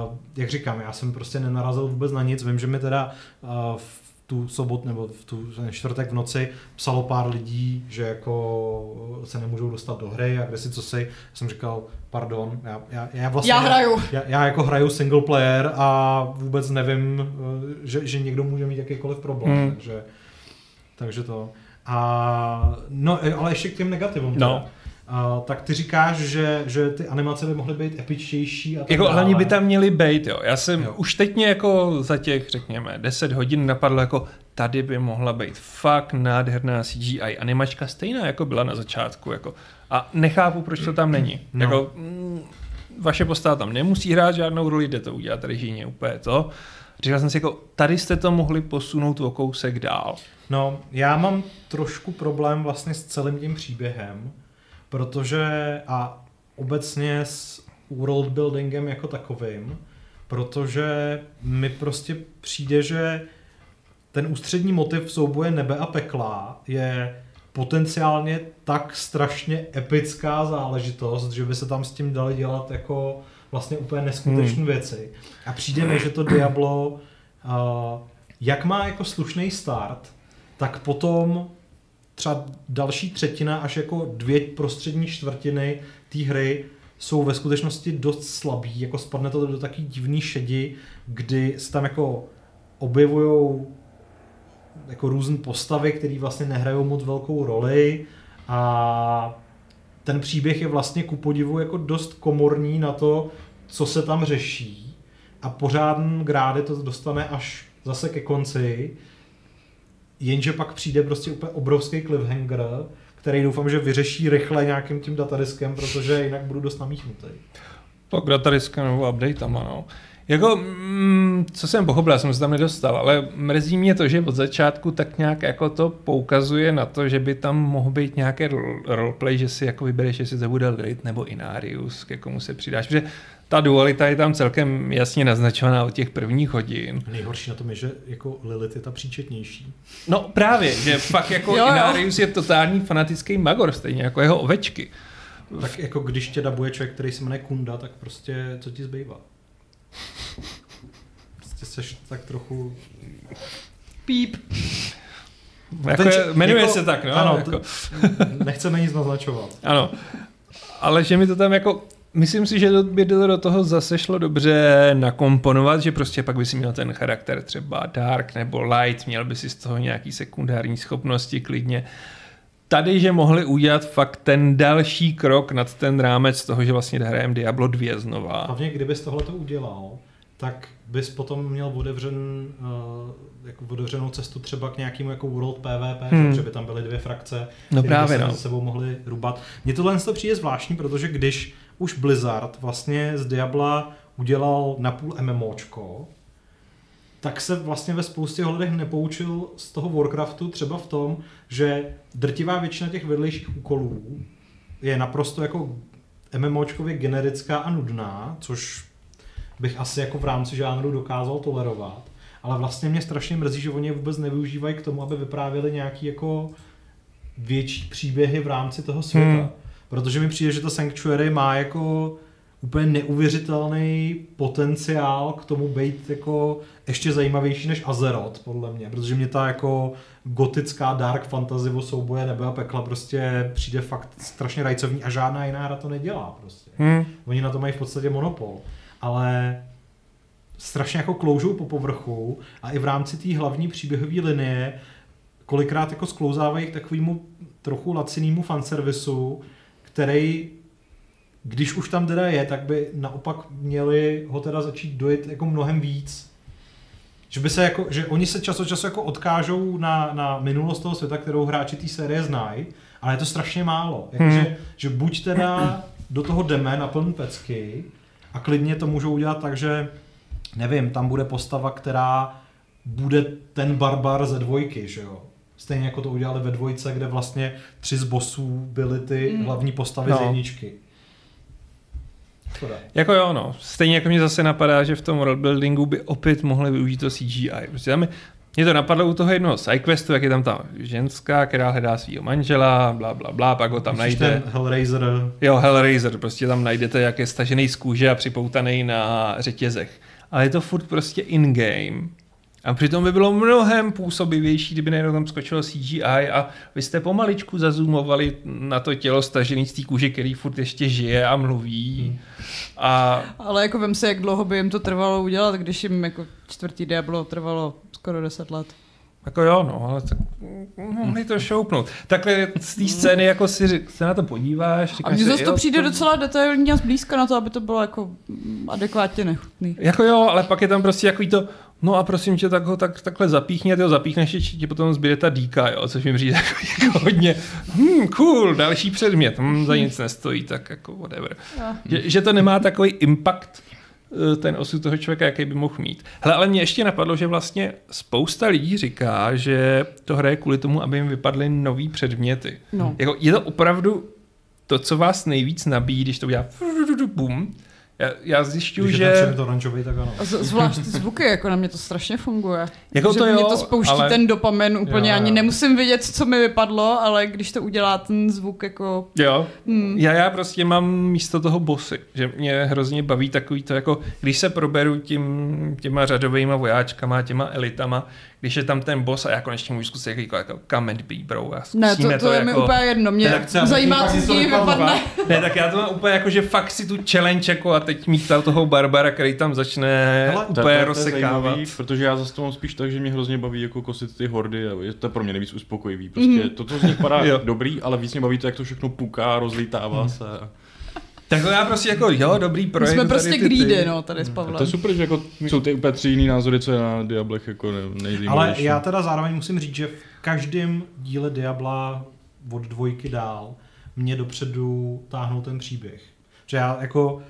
uh, jak říkám, já jsem prostě nenarazil vůbec na nic. Vím, že mi teda uh, v tu sobot nebo v tu ten čtvrtek v noci psalo pár lidí, že jako se nemůžou dostat do hry a kde si co si. Jsem říkal, pardon, já, já, já vlastně... Já hraju. Já, já jako hraju single player a vůbec nevím, že, že někdo může mít jakýkoliv problém, Hmm. takže, takže to. A, no, ale ještě k těm negativům. No. teda. A, tak ty říkáš, že, že ty animace by mohly být epičtější a tak Jako dále. hlavně by tam měly být, jo. Já jsem Jo. už teď mě jako za těch, řekněme, 10 hodin napadlo jako tady by mohla být fakt nádherná CGI animačka stejná, jako byla na začátku, jako. A nechápu, proč to tam není. No. Jako, mm, vaše postava tam nemusí hrát žádnou roli, jde to udělat režijně úplně to. Říkal jsem si jako, tady jste to mohli posunout o kousek dál. No, já mám trošku problém vlastně s celým tím příběhem, protože a obecně s world buildingem jako takovým, protože mi prostě přijde, že ten ústřední motiv souboje nebe a pekla je potenciálně tak strašně epická záležitost, že by se tam s tím dali dělat jako vlastně úplně neskutečné Hmm. věci. A přijde mi, že to Diablo, uh, jak má jako slušný start, tak potom třeba další třetina až jako dvě prostřední čtvrtiny té hry jsou ve skutečnosti dost slabý, jako spadne to do taký divný šedi, kdy se tam jako objevují jako různé postavy, které vlastně nehrajou moc velkou roli a ten příběh je vlastně ku podivu jako dost komorní na to, co se tam řeší a pořádný grády to dostane až zase ke konci, jenže pak přijde prostě úplně obrovský cliffhanger, který doufám, že vyřeší rychle nějakým tím datadiskem, protože jinak budu dost namíchnutý. Tak datadiska nebo updateama, no. Jako, mm, co jsem pochopil, já jsem se tam nedostal, ale mrzí mě to, že od začátku tak nějak jako to poukazuje na to, že by tam mohl být nějaké rol- roleplay, že si jako vybereš, jestli to bude Lilith nebo Inarius, ke komu se přidáš, protože ta dualita je tam celkem jasně naznačovaná od těch prvních hodin. Nejhorší na tom je, že jako Lilith je ta příčetnější. No právě, že fakt jako Jo, jo. Inarius je totální fanatický magor, stejně jako jeho ovečky. Tak jako když tě dabuje člověk, který se jmenuje Kunda, tak prostě co ti zbývá? Prostě seš tak trochu... Píp. Jako, Ten je- jmenuje jako- se tak, no. ano, jako. nechceme nic naznačovat. Ano, ale že mi to tam jako, myslím si, že to by to do toho zase šlo dobře nakomponovat, že prostě pak by si měl ten charakter třeba dark nebo light, měl by si z toho nějaký sekundární schopnosti klidně. Tady, že mohli udělat fakt ten další krok nad ten rámec toho, že vlastně hrajeme Diablo 2 znova. Hlavně, kdybys tohle to udělal, tak bys potom měl otevřen, uh, jako otevřenou cestu třeba k nějakému jako World PvP, Hmm. že by tam byly dvě frakce, No které by se no. se sebou mohli rubat. Mně tohle to přijde zvláštní, protože když už Blizzard vlastně z Diabla udělal napůl MMOčko, tak se vlastně ve spoustě ohledech nepoučil z toho Warcraftu třeba v tom, že drtivá většina těch vedlejších úkolů je naprosto jako MMOčkově generická a nudná, což bych asi jako v rámci žánru dokázal tolerovat. Ale vlastně mě strašně mrzí, že oni je vůbec nevyužívají k tomu, aby vyprávěli nějaký jako větší příběhy v rámci toho světa. Hmm. Protože mi přijde, že to Sanctuary má jako úplně neuvěřitelný potenciál k tomu být jako ještě zajímavější než Azeroth, podle mě. Protože mě ta jako gotická dark fantasy o souboje nebe a pekla prostě přijde fakt strašně rajcovní a žádná jiná hra to nedělá prostě. Hmm. Oni na to mají v podstatě monopol. Ale strašně jako kloužou po povrchu a i v rámci té hlavní příběhové linie kolikrát jako sklouzávají k takovému trochu lacinému fanservisu, který když už tam teda je, tak by naopak měli ho teda začít dojít jako mnohem víc. Že by se jako, že oni se čas od času jako odkážou na, na minulost toho světa, kterou hráči té série znají, ale je to strašně málo. Jako, Hmm. že, že buď teda do toho jdeme na plný pecky a klidně to můžou udělat tak, že nevím, tam bude postava, která bude ten barbar ze dvojky, že jo? Stejně jako to udělali ve dvojce, kde vlastně tři z bossů byly ty Mm. hlavní postavy No. z jedničky. Škoda. Jako jo, no. Stejně jako mě zase napadá, že v tom worldbuildingu by opět mohli využít to CGI. Prostě tam je, mě to napadlo u toho jednoho sidequestu, jak je tam ta ženská, která hledá svého manžela, bla, bla, bla, pak ho tam Myslíš najde. ten Hellraiser, Jo, Hellraiser, prostě tam najdete, jak je stažený z kůže a připoutaný na řetězech. Ale je to furt prostě in-game. A přitom by bylo mnohem působivější, kdyby najednou tam skočilo CGI a vy jste pomaličku zazoomovali na to tělo stažený z té kůže, který furt ještě žije a mluví. A Ale jako vem si, jak dlouho by jim to trvalo udělat, když jim jako čtvrtý Diablo trvalo skoro 10 let. jako jo, no, ale tak mohli to šoupnout. Takhle z té scény jako si se na to podíváš, A mně zase to přijde docela detailní a zblízka na to, aby to bylo jako adekvátně nechutný. Jako jo, ale pak je tam prostě takový to, no a prosím tě, tak ho tak, takhle zapíchni a ty ho zapíchneš, ti ti potom zbyde ta dýka, jo, což mi přijde jako, jako hodně, hmm, cool, další předmět, hmm, za nic nestojí, tak jako whatever. Jo. Že, že to nemá takový impact eh, ten osud toho člověka, jaký by mohl mít. Hele, ale mě ještě napadlo, že vlastně spousta lidí říká, že to hraje kvůli tomu, aby jim vypadly nový předměty. No. Jako, je to opravdu to, co vás nejvíc nabíjí, když to udělá bum. Já, já zjišťuju, když že... předmět oranžový, tak ano. Z- zvlášť ty zvuky, jako na mě to strašně funguje. Jako že to mě jo, to spouští ale- ten dopamin úplně, Jo, ani jo. nemusím vědět, co mi vypadlo, ale když to udělá ten zvuk jako... Jo, Hmm. já, já prostě mám místo toho bosy, že mě hrozně baví takový to, jako když se proberu tím, těma řadovými vojáčkama, těma elitama, když je tam ten boss a já konečně můžu zkusit jako, jako come and be bro. A Ne, to, zkusíme to, je mi jako... úplně jedno. Mě Tak aby zajímá, co z ní vypadne. Ne, tak já to mám úplně jako, že fakt si tu challenge jako a teď mít tam toho Barbara, který tam začne Hele, úplně To- to- to je rozsekávat. zajímavý, protože já zase to mám spíš tak, že mě hrozně baví jako kosit ty hordy a je to pro mě nejvíc uspokojivý. Prostě Mhm. to, co z nich padá, dobrý, ale víc mě baví to, jak to všechno puká, rozlítává se. Takhle já prostě jako, jo, dobrý My projekt. jsme tady prostě ty- ty- greedy, no, tady s A Pavlem. to je super, že jako jsou ty úplně tři jiný názory, co je na Diablech jako ne- Ale nejzajímavější. já teda zároveň musím říct, že v každém díle Diabla od dvojky dál mě dopředu táhnul ten příběh. Že já jako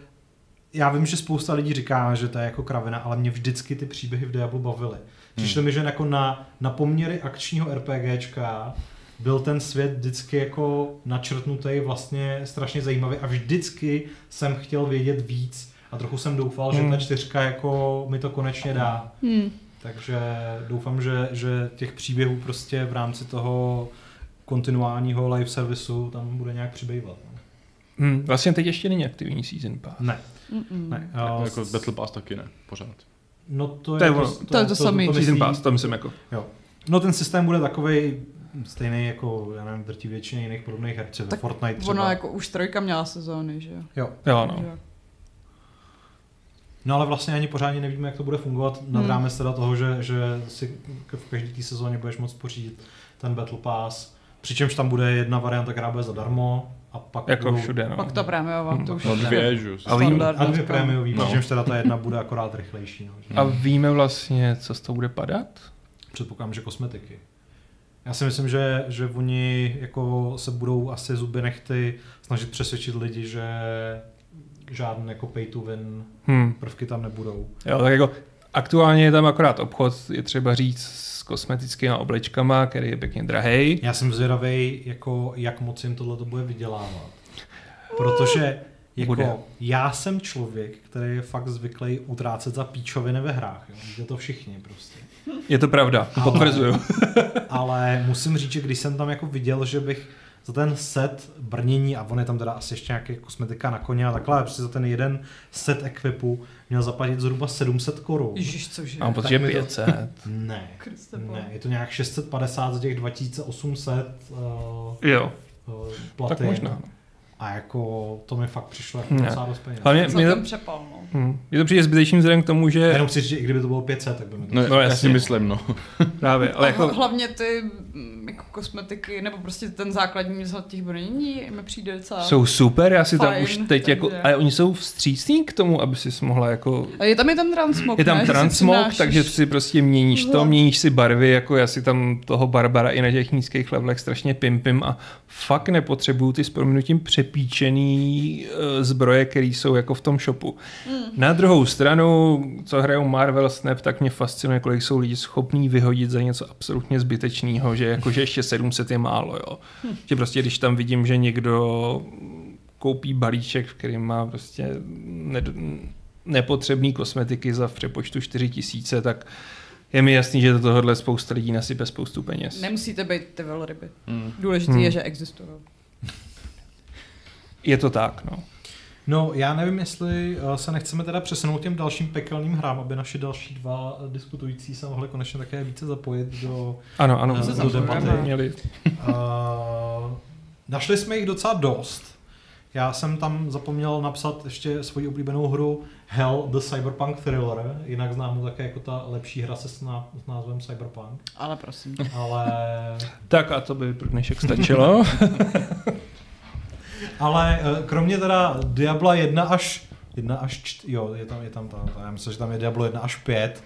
já vím, že spousta lidí říká, že to je jako kravina, ale mě vždycky ty příběhy v Diablu bavily. Přišlo mi, že jako na, na poměry akčního RPGčka byl ten svět vždycky jako načrtnutý vlastně strašně zajímavý a vždycky jsem chtěl vědět víc a trochu jsem doufal, že Hmm. ta čtyřka jako mi to konečně dá. Hmm. Takže doufám, že, že těch příběhů prostě v rámci toho kontinuálního live servisu tam bude nějak přibývat. no. Hm, vlastně teď ještě není aktivní season pass. Ne, Mm-mm. ne. jako, Uh, jako Battle Pass taky ne, pořád. No to je To je to. To je to samý. to Season myslí- pass, to myslím jako. Jo. No ten systém bude takový stejný jako, já nevím, drtí většině jiných podobných herců. Tak Fortnite třeba. Ono jako už trojka měla sezóny, že jo. Jo. Jo, no. No ale vlastně ani pořádně nevíme, jak to bude fungovat. Nad Hmm. rámec teda toho, že, že si v každé té sezóně budeš moct pořídit ten Battle Pass. Přičemž tam bude jedna varianta, která bude zadarmo. A pak Jako budou, všude, no. Pak to prémiová, to už No dvě, že jo. A vím- standard A dvě prémiový, No. přičemž teda ta jedna bude akorát rychlejší. No. že- A víme vlastně, co z toho bude padat? Předpokládám, že kosmetiky. Já si myslím, že, že oni jako se budou asi zuby nechty snažit přesvědčit lidi, že žádný jako pay to win Hm. prvky tam nebudou. Jo, tak jako aktuálně je tam akorát obchod, je třeba říct, s kosmetickými oblečkama, který je pěkně drahý. Já jsem zvědavý, jako, jak moc jim tohle to bude vydělávat. Protože jako, Bude. já jsem člověk, který je fakt zvyklý utrácet za píčoviny ve hrách. Jo. Víte to všichni prostě. Je to pravda, Ale- potvrzuju. Ale musím říct, že když jsem tam jako viděl, že bych za ten set brnění, a on je tam teda asi ještě nějaký kosmetika na koně a takhle, ale prostě za ten jeden set equipu měl zaplatit zhruba 700 korun. Ježiš, cože? Mám pocit, Tak že mi to- 500. Ne, ne, je to nějak 650 z těch 2800 uh, Jo, uh, tak platin. možná. no. A jako to mi fakt přišlo jako Ne. docela dost peněz. Hlavně mi Celkem to, přepal, no. je to přijde zbytečný vzhledem k tomu, že Jenom chci říct, že i kdyby to bylo 500, tak by mi to... No, No, no já jasně. si myslím, no. právě, ale A jako, hlavně ty mm, jako kosmetiky, nebo prostě ten základní z těch brnění mi přijde docela... jsou super, já si tam Fajn, už teď jako, takže- ale oni jsou vstřícní k tomu, aby si mohla jako A je tam i ten transmog, Je tam ne? Si transmog, přinášíš- takže si prostě měníš to, měníš si barvy, jako já si tam toho Barbara i na těch nízkých levelech strašně pimpím a fakt nepotřebuju ty s prominutím přepíčený uh, zbroje, které jsou jako v tom shopu. Mm. Na druhou stranu, co hrajou Marvel Snap, tak mě fascinuje, kolik jsou lidi schopní vyhodit za něco absolutně zbytečného, že jakože ještě 700 je málo, jo. Mm. Že prostě, když tam vidím, že někdo koupí balíček, v kterým má prostě ned- nepotřebný kosmetiky za v přepočtu 4000, tak je mi jasný, že do tohohle spousta lidí nasype spoustu peněz. Nemusíte být ty velryby. Mm. Důležité Hmm. je, že existují. Je to tak, no. No, já nevím, jestli eh, se nechceme teda přesunout těm dalším pekelným hrám, aby naši další dva diskutující se mohli konečně také více zapojit do, Ano, ano, do zapojíme. debaty měli. Uh, našli jsme jich docela dost. Já jsem tam zapomněl napsat ještě svoji oblíbenou hru Hell the Cyberpunk Thriller, jinak známou také jako ta lepší hra se s, ná, s názvem Cyberpunk, Ale prosím. ale, Tak a to by pro dnešek stačilo. ale eh, kromě teda Diabla 1 až 1 až 4, jo, je tam, je tam ta, ta, já myslím, že tam je Diablo 1 až 5.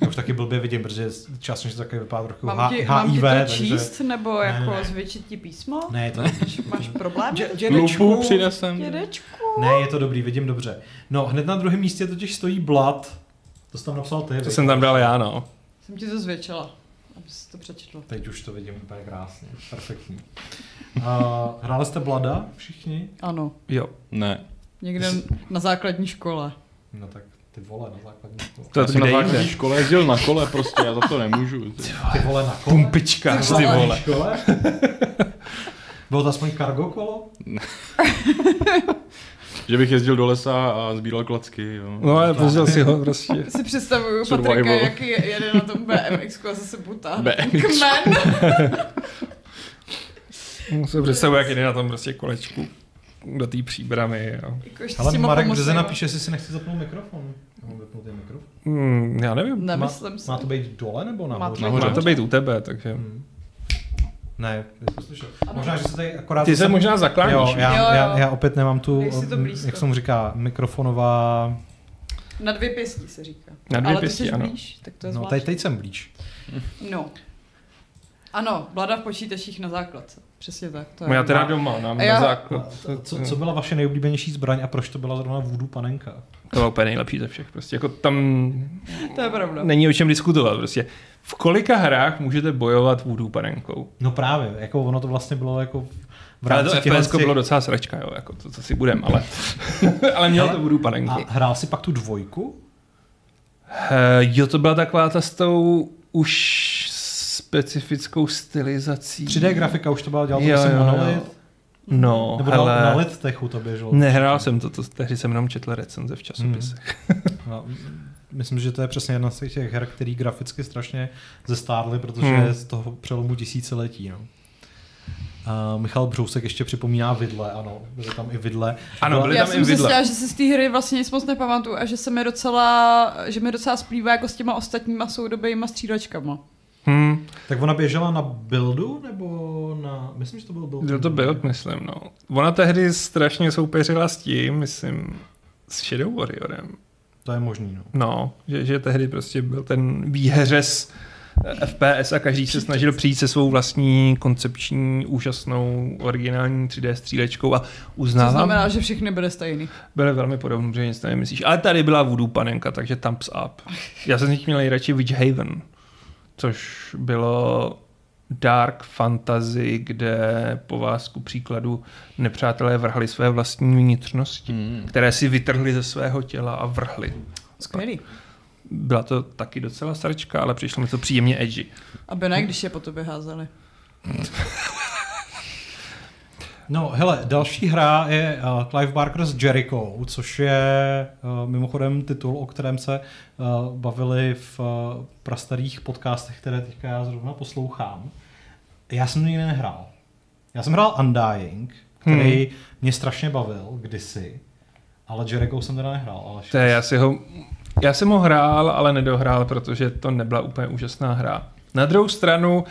Já už taky blbě vidím, protože časem to také vypadá trochu Mám ti, HIV, mám ti to takže... číst, nebo Ne, jako ne. zvětšit ti písmo? Ne, je to Máš problém? Lupu přinesem. Dědečku. Ne, je to dobrý, vidím dobře. No, hned na druhém místě totiž stojí Blood. To jsi tam napsal ty. To viď? jsem tam dal já, no. Jsem ti to zvětšila, aby jsi to přečetl. Teď už to vidím úplně krásně, perfektní. Uh, hráli jste Blada všichni? Ano, Jo. Ne. někde na základní škole. No tak ty vole na základní škole. To já jsem na základní jinde? škole jezdil na kole prostě, já za to nemůžu. ty. Ty vole na kole? Pumpička, Ty ty vole. škole? Bylo to aspoň cargo kolo? Že bych jezdil do lesa a sbíral klacky, jo. No ale pozděl si ho prostě. Si představuju Survival. Patrika, jak je- jede na tom BMX a zase butá. BMX. Kmen. Musím představit, jak jde na tom prostě kolečku do té příbramy. Jo. Jako Ale Marek. Březe napíše, jestli si nechci zapnout mikrofon. Mikrofon. Hmm, já nevím. Nemyslím si. Má to být dole nebo Má nahoře? to být Má to být u tebe, takže... Hmm. Ne, slyšel. Možná, že se tady akorát... Ty se jsem- možná zakláníš. Jo, já, Jo, jo. Já, já opět nemám tu, to mm, jak se mu říká, mikrofonová... Na dvě pěstí se říká. Na dvě Ale pěstí, ty jsi ano. blíž, tak to je No, zvláštní. teď, teď jsem blíž. No. Ano, blada v počítačích na základce. Přesně tak. To je. Já teda doma, nám já- na základ. Co, co byla vaše nejoblíbenější zbraň a proč to byla zrovna Voodoo panenka? To bylo úplně nejlepší ze všech. Prostě jako tam To je pravda. není o čem diskutovat. Prostě v kolika hrách můžete bojovat voodoo panenkou? No právě, jako ono to vlastně bylo jako v Ale to rámci FPS těch- bylo docela sračka, jo, jako to, co si budem, ale, ale mělo to voodoo panenku. A hrál si pak tu dvojku? Uh, jo, to byla taková ta s tou už specifickou stylizací. 3D grafika už to byla, dělal to Jo, jsem jo, jo. Monolith? No, Nebo ale na, na Littechu to běželo? nehrál jsem to, to, tehdy jsem jenom četl recenze v časopisech. No, myslím, že to je přesně jedna z těch her, který graficky strašně zestárly, protože Hmm. je z toho přelomu tisíciletí. No. Uh, Michal Břousek ještě připomíná vidle, ano, byly tam i vidle. Ano, byly Já tam i jsem zjistila, že se z té hry vlastně nic moc nepamatuju a že se mi docela, že mi docela splývá jako s těma ostatníma soudobejma střídačkama. Hmm, Tak ona běžela na buildu, nebo na... Myslím, že to byl build. byl to build, myslím, no. Ona tehdy strašně soupeřila s tím, myslím, s Shadow Warriorem. To je možný, no. No, že, že tehdy prostě byl ten výheřez eh, FPS a každý se snažil přijít se svou vlastní koncepční, úžasnou, originální 3D střílečkou a To uznávám, znamená, že všechny byly stejný. byly velmi podobné, že nic nemyslíš. Ale tady byla Voodoo panenka, takže thumbs up. Já jsem z nich měl nejradši Witch Haven, což bylo dark fantasy, kde po vás ku příkladu nepřátelé vrhli své vlastní vnitřnosti, Hmm. které si vytrhli ze svého těla a vrhli. Skvělý. Byla to taky docela srčka, ale přišlo mi to příjemně edgy. Aby ne, když je po tobě házeli. No, hele, další hra je uh, Clive Barker's Jericho, což je uh, mimochodem titul, o kterém se uh, bavili v uh, prastarých podcastech, které teďka já zrovna poslouchám. Já jsem to nikdy nehrál. Já jsem hrál Undying, který hmm. mě strašně bavil kdysi, ale Jericho jsem teda nehrál. Ale To je, já si ho, já jsem ho hrál, ale nedohrál, protože to nebyla úplně úžasná hra. Na druhou stranu,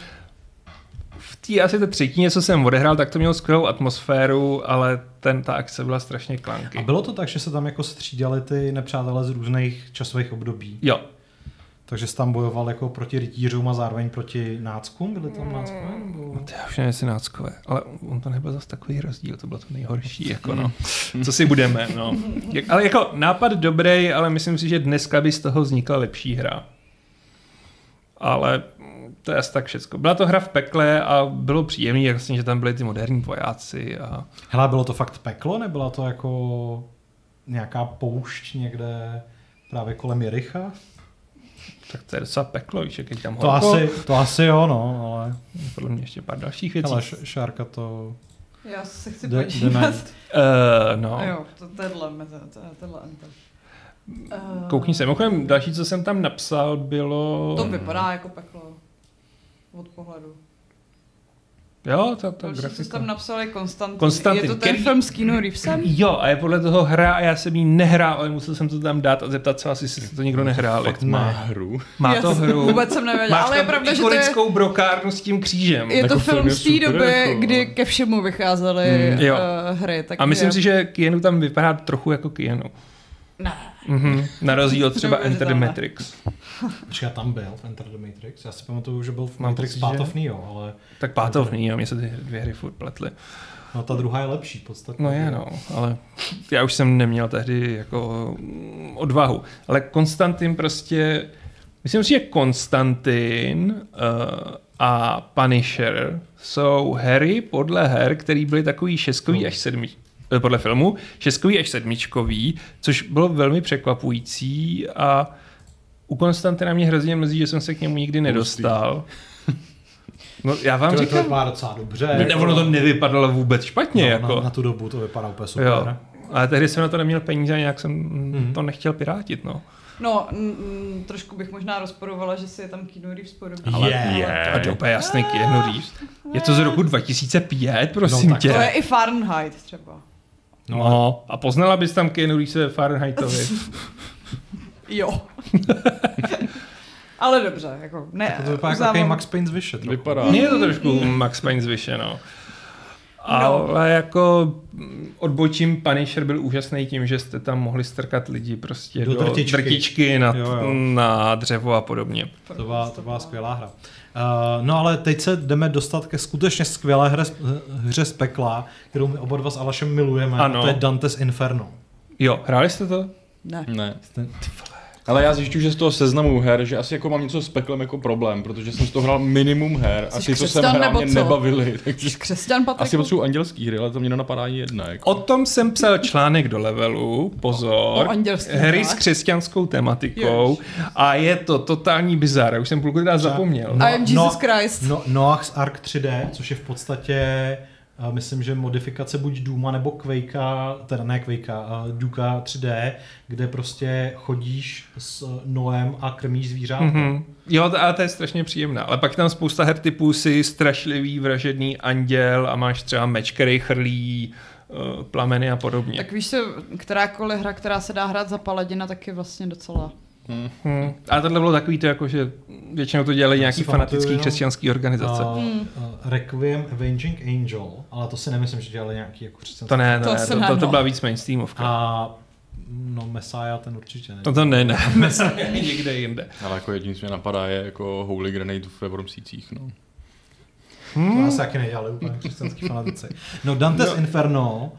v té asi té třetině, co jsem odehrál, tak to mělo skvělou atmosféru, ale ten, ta akce byla strašně klanky. A bylo to tak, že se tam jako střídali ty nepřátelé z různých časových období. Jo, Takže jsi tam bojoval jako proti rytířům a zároveň proti náckům? Byly tam náckové? Nebo... No, to já už nevím, jestli náckové, ale on to nebyl zase takový rozdíl, to bylo to nejhorší, jako no. Co si budeme, no. Jak, ale jako nápad dobrý, ale myslím si, že dneska by z toho vznikla lepší hra. Ale to je asi tak všecko. Byla to hra v pekle a bylo příjemný, jasně, že tam byli ty moderní vojáci a Hele, bylo to fakt peklo? Nebyla to jako nějaká poušť někde právě kolem Jericha? tak to je docela peklo, víš, jak je tam To asi, to asi jo, no, ale Podle mě ještě pár dalších věcí. hele, š- Šárka to... Já se chci jde podívat. Uh, no. Jo, to, tenhle, tenhle enter. Koukni se. Mimochodem, další, co jsem tam napsal, bylo... To vypadá jako peklo. Od pohledu. Jo, to, to Další, co jsi grafika. tam napsal, je Konstantin. Konstantin, Je to ten který- film s Keanu Reevesem? Jo, a je podle toho hra a já jsem jí nehrál, ale musel jsem to tam dát a zeptat se, asi si to nikdo nehráli. Fakt má hru. Má Já to hru. Vůbec jsem nevěděla, Máš ale je pravda, že to je, brokárnu s tím křížem. je to Jako film film je z té doby, jako, kdy ke všemu vycházely Mm, jo. uh, hry. Tak A myslím si, že Keanu tam vypadá trochu jako Keanu. Ne. Mhm. Na rozdíl od třeba Enter the. Matrix. Počkej, tam byl v Enter the Matrix. Já si pamatuju, že byl v Mám Matrix Path že- of Neo, ale Tak pátovný, a mě se ty dvě hry furt pletly. no, ta druhá je lepší podstatně. No je, no, ale já už jsem neměl tehdy jako odvahu. Ale Konstantin prostě, myslím si, že Konstantin uh, a Punisher jsou hry podle her, které byly takový šestkový No. až sedmi, eh, podle filmu, šestkový až sedmičkový, což bylo velmi překvapující a u Konstantina mě hrozně mrzí, že jsem se k němu nikdy nedostal. No, já vám To, to říkám, vypadá docela dobře. ne, jako- ono to nevypadalo vůbec špatně. no, jako. na, na, tu dobu to vypadá úplně super. Jo. Ale tehdy jsem na to neměl peníze a nějak jsem Mhm. to nechtěl pirátit, no. No, mm, trošku bych možná rozporovala, že si je tam Keanu Reeves podobný. Ale- Je. A to je úplně jasný Keanu Reeves. Je to z roku 2005, prosím No, tak tě. To je i Fahrenheit třeba. No, No, a poznala bys tam Keanu Reeves ve Fahrenheitovi. Jo. Ale dobře, jako ne. to vypadá jako uznávám- takový Max Payne z vyše. trochu. Vypadá. Je to trošku Max Payne zvyše, no. Ale jako mm, odbočím Punisher byl úžasný tím, že jste tam mohli strkat lidi prostě Do do, drtičky. drtičky na, Jo, jo. na dřevo a podobně. To byla, to byla skvělá hra. Uh, no ale teď se jdeme dostat ke skutečně skvělé hře, z- hře z pekla, kterou my oba dva s Alešem milujeme. Ano. A to je Dante's Inferno. Jo, hráli jste to? Ne. Ne. Ten, Ale já zjišťuju, že z toho seznamu her, že asi jako mám něco s peklem jako problém, protože jsem z toho hrál minimum her a Jsi ty, co jsem hrál, mě co? nebavily. Takže Jsi křesťan, Patriku? asi potřebuji andělský hry, ale to mě nenapadá ani jedna. Jako. O tom jsem psal článek do levelu, pozor, O hry s křesťanskou tematikou a je to totální bizar, já už jsem půlku teda zapomněl. No, I am Jesus Christ. No, Noah's Ark 3D, což je v podstatě, myslím, že modifikace buď Duma nebo Quakea, teda ne Quakea, Duka 3D, kde prostě chodíš s Noem a krmíš zvířátka. Mm-hmm. Mhm. Jo, to- ale to je strašně příjemná. Ale pak tam spousta her typu si strašlivý vražedný anděl a máš třeba meč, který chrlí uh, plameny a podobně. Tak víš se, kterákoliv hra, která se dá hrát za paladina, tak je vlastně docela... Hmm. A tohle bylo takový to, jako, že většinou to dělali nějaký fanatický jenom- křesťanský organizace. Uh, Hmm. uh, Requiem Avenging Angel, ale to si nemyslím, že dělali nějaký jako křesťanský. To ne, to, To ne, to, ne, to, to no. byla víc mainstreamovka. A no Messiah ten určitě ne. To to ne, ne, Messiah je někde jinde. Ale jako jediný, co mě napadá, je jako Holy Grenade v Wormsících. No. To asi taky nedělali úplně křesťanský fanatici. No Dante's no. Inferno,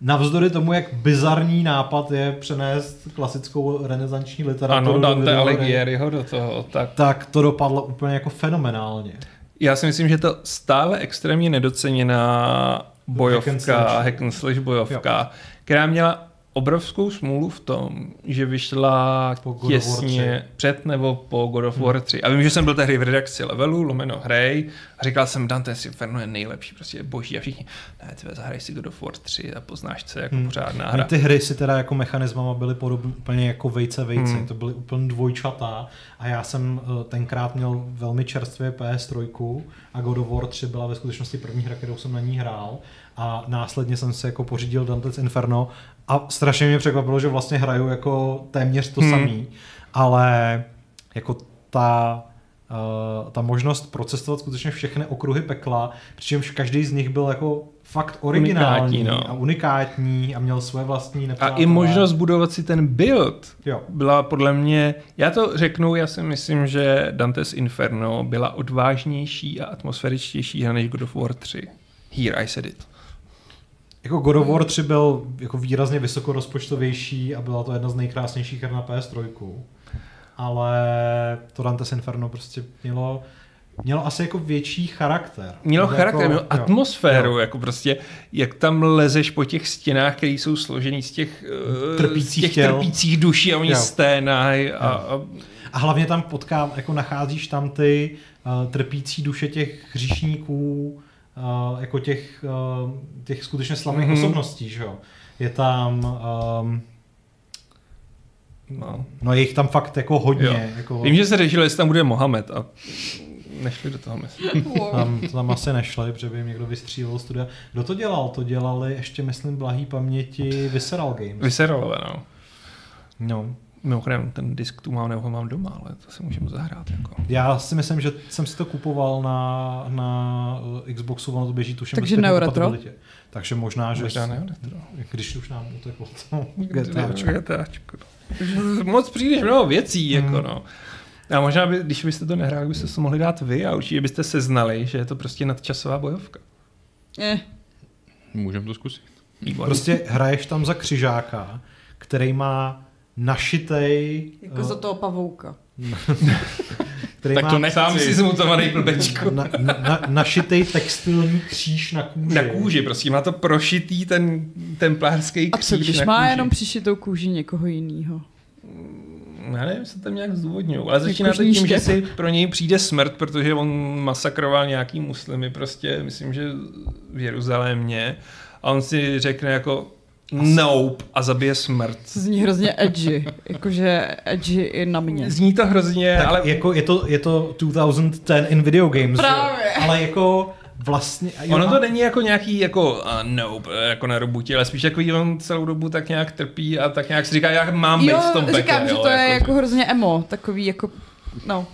navzdory tomu, jak bizarní nápad je přenést klasickou renesanční literaturu Ano, do Dante Alighieriho do toho, tak tak to dopadlo úplně jako fenomenálně. Já si myslím, že to stále extrémně nedoceněná Hack and bojovka, slash. hack and slash bojovka, která měla obrovskou smůlu v tom, že vyšla Po God of War těsně před nebo po God of War 3. A vím, že jsem byl tehdy v redakci Levelu, lomeno hrej, a říkal jsem, Dante's Inferno je nejlepší, prostě je boží. A všichni, ne, ty zahraj si God of War 3 a poznáš se jako Hmm. pořádná Hra. Ty hry si teda jako mechanismama byly podobné úplně jako vejce vejce, Hmm. to byly úplně dvojčatá a já jsem eh, tenkrát měl velmi čerstvě PS3 a God of War 3 byla ve skutečnosti první hra, kterou jsem na ní hrál a následně jsem si jako pořídil Dante's Inferno a strašně mě překvapilo, že vlastně hraju jako téměř to Hmm. samý, ale jako ta uh, ta možnost procestovat skutečně všechny okruhy pekla, přičemž každý z nich byl jako fakt originální Unikátní, no. a unikátní a měl svoje vlastní A nepřátelé. i možnost budovat si ten build Jo. byla podle mě, já to řeknu, já si myslím, že Dante's Inferno byla odvážnější a atmosféričtější hra než God of War 3. Here I said it. Jako God of War 3 byl jako výrazně vysokorozpočtovější a byla to jedna z nejkrásnějších her na PS3. Ale to Dante's Inferno prostě mělo, mělo asi jako větší charakter. Mělo Jako- charakter, mělo jo. atmosféru, Jo. jako prostě, jak tam lezeš po těch stěnách, které jsou složený z těch, eh, Trpících z těch těl. trpících duší a oni sténají a, a A hlavně tam potkám, jako nacházíš tam ty uh, trpící duše těch hříšníků, uh, jako těch, uh, těch skutečně slavných Mhm. mm-hmm. osobností, že jo. Je tam, um, no. no je jich tam fakt jako hodně. Jo. Jako, Vím, že se řešilo, jestli tam bude Mohamed a nešli do toho myslím. tam, to tam asi nešli, protože by jim někdo vystřílel studia. Kdo to dělal? To dělali ještě, myslím, blahý paměti Visceral Games. Vyseralové, no. No. Mimochodem, ten disk tu mám, nebo ho mám doma, ale to si můžeme zahrát. Jako. Já si myslím, že jsem si to kupoval na, na Xboxu, ono to běží tuším Takže zpětné retro? Takže možná, že... Možná ne retro. Když už nám uteklo to GTAčko. GTAčko. Moc příliš mnoho věcí, Hmm. jako no. A možná, by, když byste to nehráli, byste to mohli dát vy a určitě byste seznali, že je to prostě nadčasová bojovka. Eh, Můžeme to zkusit. Výborně. Prostě hraješ tam za křižáka, který má našitej... jako eh, za toho pavouka. který Tak má to nechci. Sám si zmutovaný blbečko. na, na, na, našitej textilní kříž na kůži. Na kůži, prostě má to prošitý ten templářský A kříž co když na má kůži. jenom přišitou kůži někoho jiného? Já nevím, to tam nějak zdůvodňují, ale začíná to tím, že štěp. si pro něj přijde smrt, protože on masakroval nějaký muslimy, prostě, myslím, že v Jeruzalémě, a on si řekne jako nope a zabije smrt. Zní hrozně edgy, jakože edgy i na mě. Zní to hrozně, Tak ale jako je to, je to 2010 in video games, že? Právě. ale jako vlastně... jo, ono a- to není jako nějaký jako uh, nope, jako na robotě, ale spíš jako on celou dobu tak nějak trpí a tak nějak si říká, já mám být Jo, v tom pekle. říkám, že jo, to je jako hrozně emo, takový jako, no,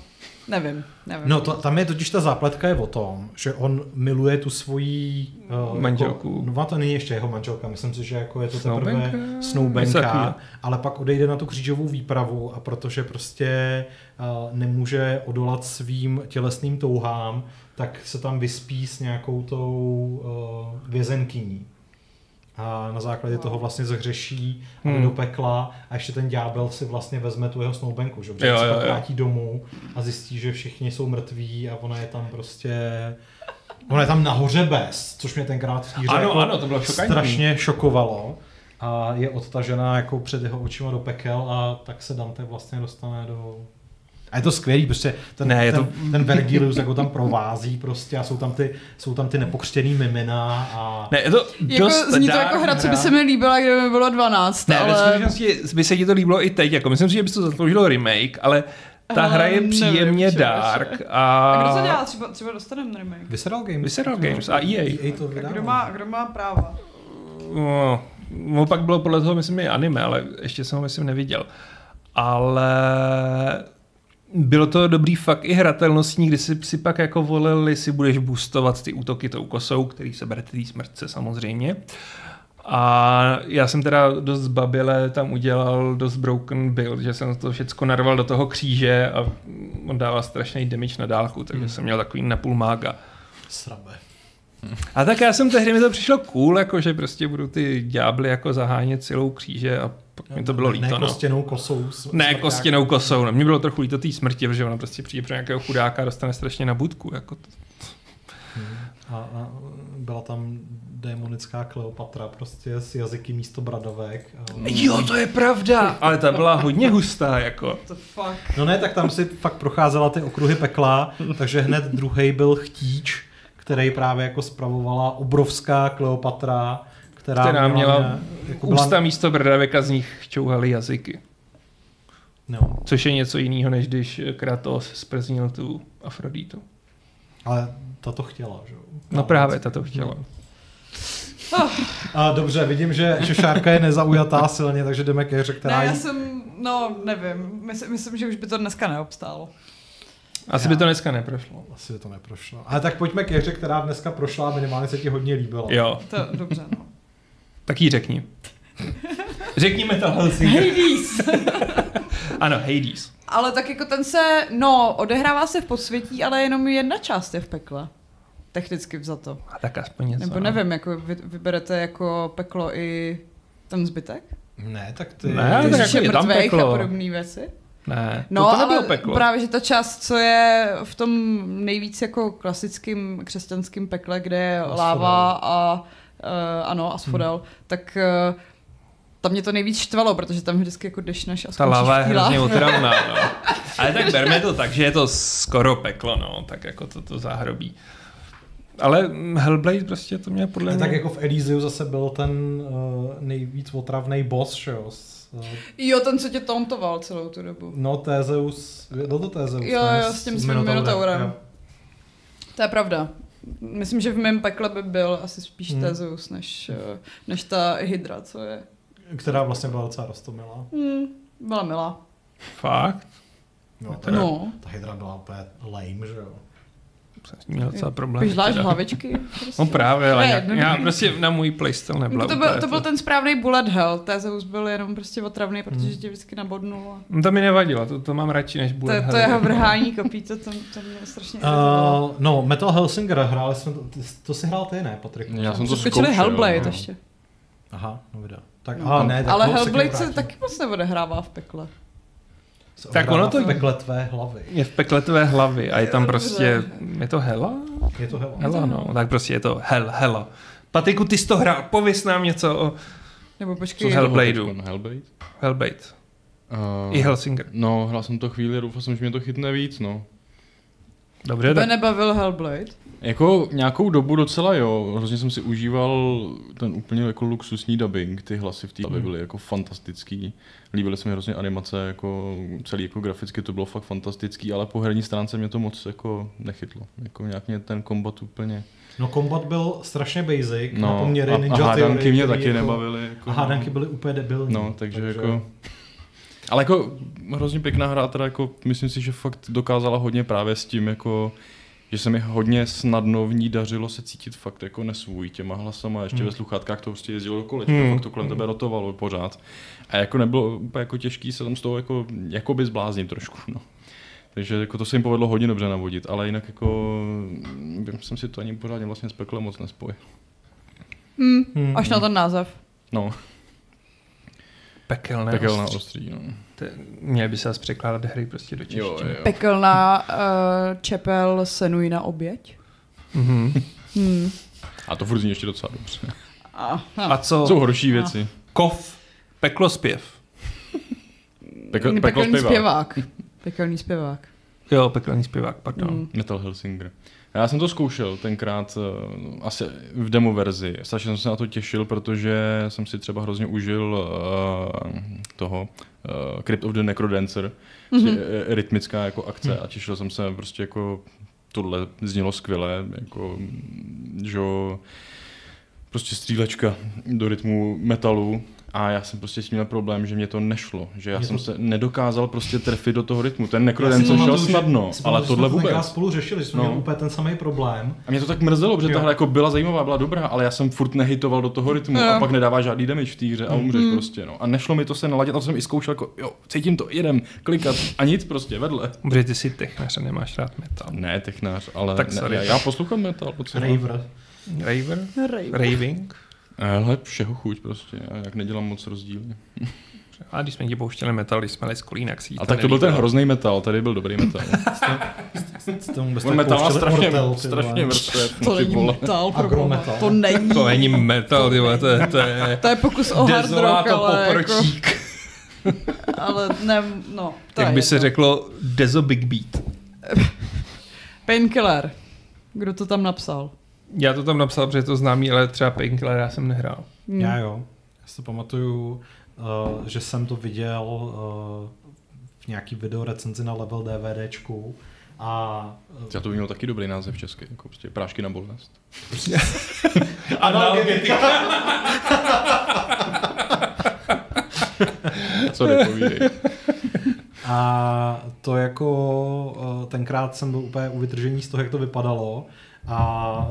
nevím, nevím. No, to, tam je totiž ta zápletka je o tom, že on miluje tu svoji uh, Manželku. Jako, no, to není ještě jeho manželka, myslím si, že jako je to teprve Snoubenka? Ale pak odejde na tu křížovou výpravu a protože prostě uh, nemůže odolat svým tělesným touhám, tak se tam vyspí s nějakou tou uh, vězenkyní. A na základě toho vlastně zahřeší a Hmm. do pekla a ještě ten ďábel si vlastně vezme tu jeho snoubenku, že? Jo, se jo, pak jo. vrátí domů a zjistí, že všichni jsou mrtví a ona je tam prostě... Ona je tam nahoře bez, což mě tenkrát v Ano, jako ano, to bylo šokantní. strašně šokovalo. A je odtažená jako před jeho očima do pekel a tak se Dante vlastně dostane do... A je to skvělý, prostě ten, Ne, je ten, to- ten Vergilius jako tam provází prostě a jsou tam ty, jsou tam ty nepokřtěný mimina a... Ne, je to Jako, dost zní to jako hra, co by se mi líbila, kdyby mi bylo 12, Ne, ale... skutečnosti by se ti to líbilo i teď. Jako, myslím si, že by to zasloužilo remake, ale ta Ale hra je nevím, příjemně člověče. dark a... A kdo to dělá? Třeba, třeba dostaneme remake. Visceral Games. Visceral Games a EA. EA to A vydává. kdo má, kdo má práva? No, no, pak bylo podle toho, myslím, i anime, ale ještě jsem ho, myslím, neviděl. Ale bylo to dobrý fakt i hratelnostní, kdy si, si pak jako volil, jestli budeš boostovat ty útoky tou kosou, který se bere té smrtce samozřejmě. A já jsem teda dost zbabile tam udělal dost broken build, že jsem to všechno narval do toho kříže a on dával strašný damage na dálku, takže Hmm. jsem měl takový napůl mága. Srabe. A tak já jsem tehdy mi to přišlo cool, jako že prostě budu ty ďábly jako zahánět silou kříže a pak mi to bylo ne, líto. Ne no. kostěnou kosou. Ne smrťák. kostěnou kosou, no. Mně bylo trochu líto té smrti, protože ona prostě přijde pro nějakého chudáka a dostane strašně na budku. Jako to. A, a byla tam démonická Kleopatra prostě s jazyky místo bradavek. A... Jo, to je pravda! Ale ta byla hodně hustá, jako. To fuck. No ne, tak tam si fakt procházela ty okruhy pekla, takže hned druhý byl chtíč, který právě jako spravovala obrovská Kleopatra, která, Která měla ně- jako byla- Ústa místo brdavek a z nich čouhaly jazyky. No, Což je něco jiného, než když Kratos sprznil tu Afroditu. ale ta to chtěla, že jo? No právě, ta to chtěla. A dobře, vidím, že, že Šárka je nezaujatá silně, takže jdeme ke hře, která Ne, já jsem, no nevím, myslím, myslím, že už by to dneska neobstálo. Asi by to dneska neprošlo. Asi by to neprošlo. Ale tak pojďme k hře, která dneska prošla a minimálně se ti hodně líbila. Jo, To, dobře, no. Tak jí řekni. Řekni Metal Hellsinger. Hades! Ano, Hades. ale tak jako ten se, no, odehrává se v podsvětí, ale jenom jedna část je v pekle. Technicky vzato. A tak aspoň něco. Nebo no. nevím, jako vy, vyberete jako peklo i ten zbytek? Ne, tak ty... Ne, ty tak jako je tam mrtvejch a peklo. podobné věci. Ne, No, to, to nebylo ale peklo. právě, že ta část, co je v tom nejvíc jako klasickým křesťanským pekle, kde je láva a uh, ano, asfodel, hmm. tak uh, tam mě to nejvíc štvalo, protože tam vždycky jako dešneš a Ta láva je hrozně otravná, no. Ale tak berme to tak, že je to skoro peklo, no, tak jako to, to zahrobí. Ale mm, Hellblade prostě to mě podle mě... tak jako v Elysiu zase byl ten uh, nejvíc otravný boss, že jo? S, uh, Jo, ten, co tě tauntoval celou tu dobu. no, Tézeus, byl to Tézeus? Jo, jo, s tím svým Minotaurem. jo. To je pravda. Myslím, že v mém pekle by byl asi spíš Hmm. Tezeus, než, eh, než ta Hydra, co je. Která vlastně byla docela rostomilá. Hmm, byla milá. Fakt? No, ta, No. ta hydra byla úplně lame, že jo? Jsem s ní měl docela problém. Teda. hlavičky? Prostě. No právě, ale Ne, já, no, já prostě na můj playstyle nebyla to, úplně byl, to byl ten správný bullet hell. Tezeus byl jenom prostě otravný, protože tě vždycky nabodnul. A... No to mi nevadilo, to, to mám radši než To, Bullet to Hell. jeho vrhání kopí, to, to, to mě strašně. Uh, no, Metal Hellsinger hráli jsme, to, ty- to si hrál ty, ne, Patrik? Já jsem to zkoušel, Hellblade no. ještě. Aha, no videa. Tak, No. aha, ne, tak Ale to Hellblade se taky moc neodehrává v pekle. Tak ono to- v pekle tvé hlavy. Je v pekle tvé hlavy a je tam prostě, je to hela? Je to hell. Hela, no, tak prostě je to hell, hela. Patiku, ty jsi to hrál, pověs nám něco o Nebo Co počkej, Hell- Hellbladeu. Hellblade? Hellblade? Hellblade. Uh, I Hellsinger. No, hrál jsem to chvíli doufal jsem, že mě to chytne víc, no. Dobře, tebe tak nebavil Hellblade? Jako nějakou dobu docela jo, hrozně jsem si užíval ten úplně jako luxusní dubbing, ty hlasy v té hlavě byly jako fantastický. Líbily se mi hrozně animace, jako celý jako graficky to bylo fakt fantastický, ale po herní stránce mě to moc jako nechytlo. Jako nějak mě ten kombat úplně... No, kombat byl strašně basic, No, na poměry a, Ninja a hádanky Theory, mě taky jako, nebavily. Jako, A hádanky byly úplně debilní. No, takže, takže jako... Ale jako hrozně pěkná hra, teda jako myslím si, že fakt dokázala hodně právě s tím, jako že se mi hodně snadno v ní dařilo se cítit fakt jako nesvůj těma hlasama, ještě Hmm. ve sluchátkách to prostě jezdilo do kolečka, Hmm. fakt to kolem tebe rotovalo pořád. A jako nebylo úplně jako těžký se tam z toho jako, jako by zbláznit trošku, no. Takže jako to se jim povedlo hodně dobře navodit, ale jinak jako jsem si to ani pořádně vlastně s peklem moc nespojil. Hmm, Hmm. až na ten název. No, pekelné pekelná ostří. ostří, no. To- Měli by se zase překládat hry prostě do češtiny. Jo, jo. Pekelná uh, čepel senuj na oběť. Mhm. Hmm. A to furt zní ještě docela dobře. A, no. A co? Jsou horší věci. Kov. Peklospěv. Pekl, peklo Pekelný zpěvák. zpěvák. Pekelný zpěvák. Jo, pekelný zpěvák, pardon. Hmm. Metal Hellsinger. Já jsem to zkoušel tenkrát uh, asi v demo verzi. Strašně jsem se na to těšil, protože jsem si třeba hrozně užil uh, toho uh, Crypt of the Necrodancer, mm-hmm. Mhm. rytmická jako akce a těšil jsem se prostě jako tohle znělo skvěle, jako že jo, prostě střílečka do rytmu metalu a já jsem prostě s tím měl problém, že mě to nešlo, že já Mě jsem to- se nedokázal prostě trefit do toho rytmu. Ten Já si Necrodancer šel že- snadno, ale že tohle vůbec. spolu řešili, že jsme No. měli úplně ten samý problém. A mě to tak mrzelo, protože Jo. ta hra jako byla zajímavá, byla dobrá, ale já jsem furt nehitoval do toho rytmu Jo. a pak nedává žádný damage v té hře a umřeš Mm. prostě. No. A nešlo mi to se naladit, a to jsem i zkoušel, jako jo, cítím to, jedem, klikat a nic prostě vedle. Protože ty jsi technař a nemáš rád metal. Ne, technář, ale Tak ne, sorry. já, já poslouchám metal. Raver. Raver? Rej. Raving? Ale všeho chuť prostě, já jak nedělám moc rozdíly. A když jsme ti pouštěli metal, když jsme les kolínak si A tak to byl ten hrozný metal, tady byl dobrý metal. On metal má strašně, ty strašně vrstvé. To není metal, Agrometal. To není. To není metal, ty vole, to je, to je To je pokus o hard rock, ale, jako, poprčík. ale ne, no. To Jak by se řeklo, dezo big beat. Painkiller. Kdo to tam napsal? Já to tam napsal, protože je to známý, ale třeba Painkiller já jsem nehrál. Hmm. Já jo. Já si to pamatuju, uh, že jsem to viděl uh, v nějaký video recenzi na level DVDčku a uh, Já to by mělo taky dobrý název český, jako prostě prášky na bolest. Analgetika. Sorry, povídej. A to jako uh, tenkrát jsem byl úplně u vytržení z toho, jak to vypadalo a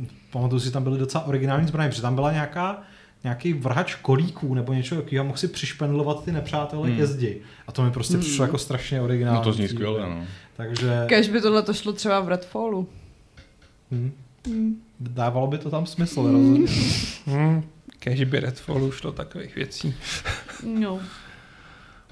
uh, pamatuju si, že tam byly docela originální zbraně, protože tam byla nějaká nějaký vrhač kolíků nebo něco takového, mohl si přišpendlovat ty nepřátelé hmm. ke zdi. A to mi prostě hmm. přišlo jako strašně originální. No to zní skvěle, no. Takže... Kež by tohle to šlo třeba v Redfallu. Hmm. Hmm. Dávalo by to tam smysl, hmm. rozhodně. Hmm. Kež by Redfallu šlo takových věcí. No.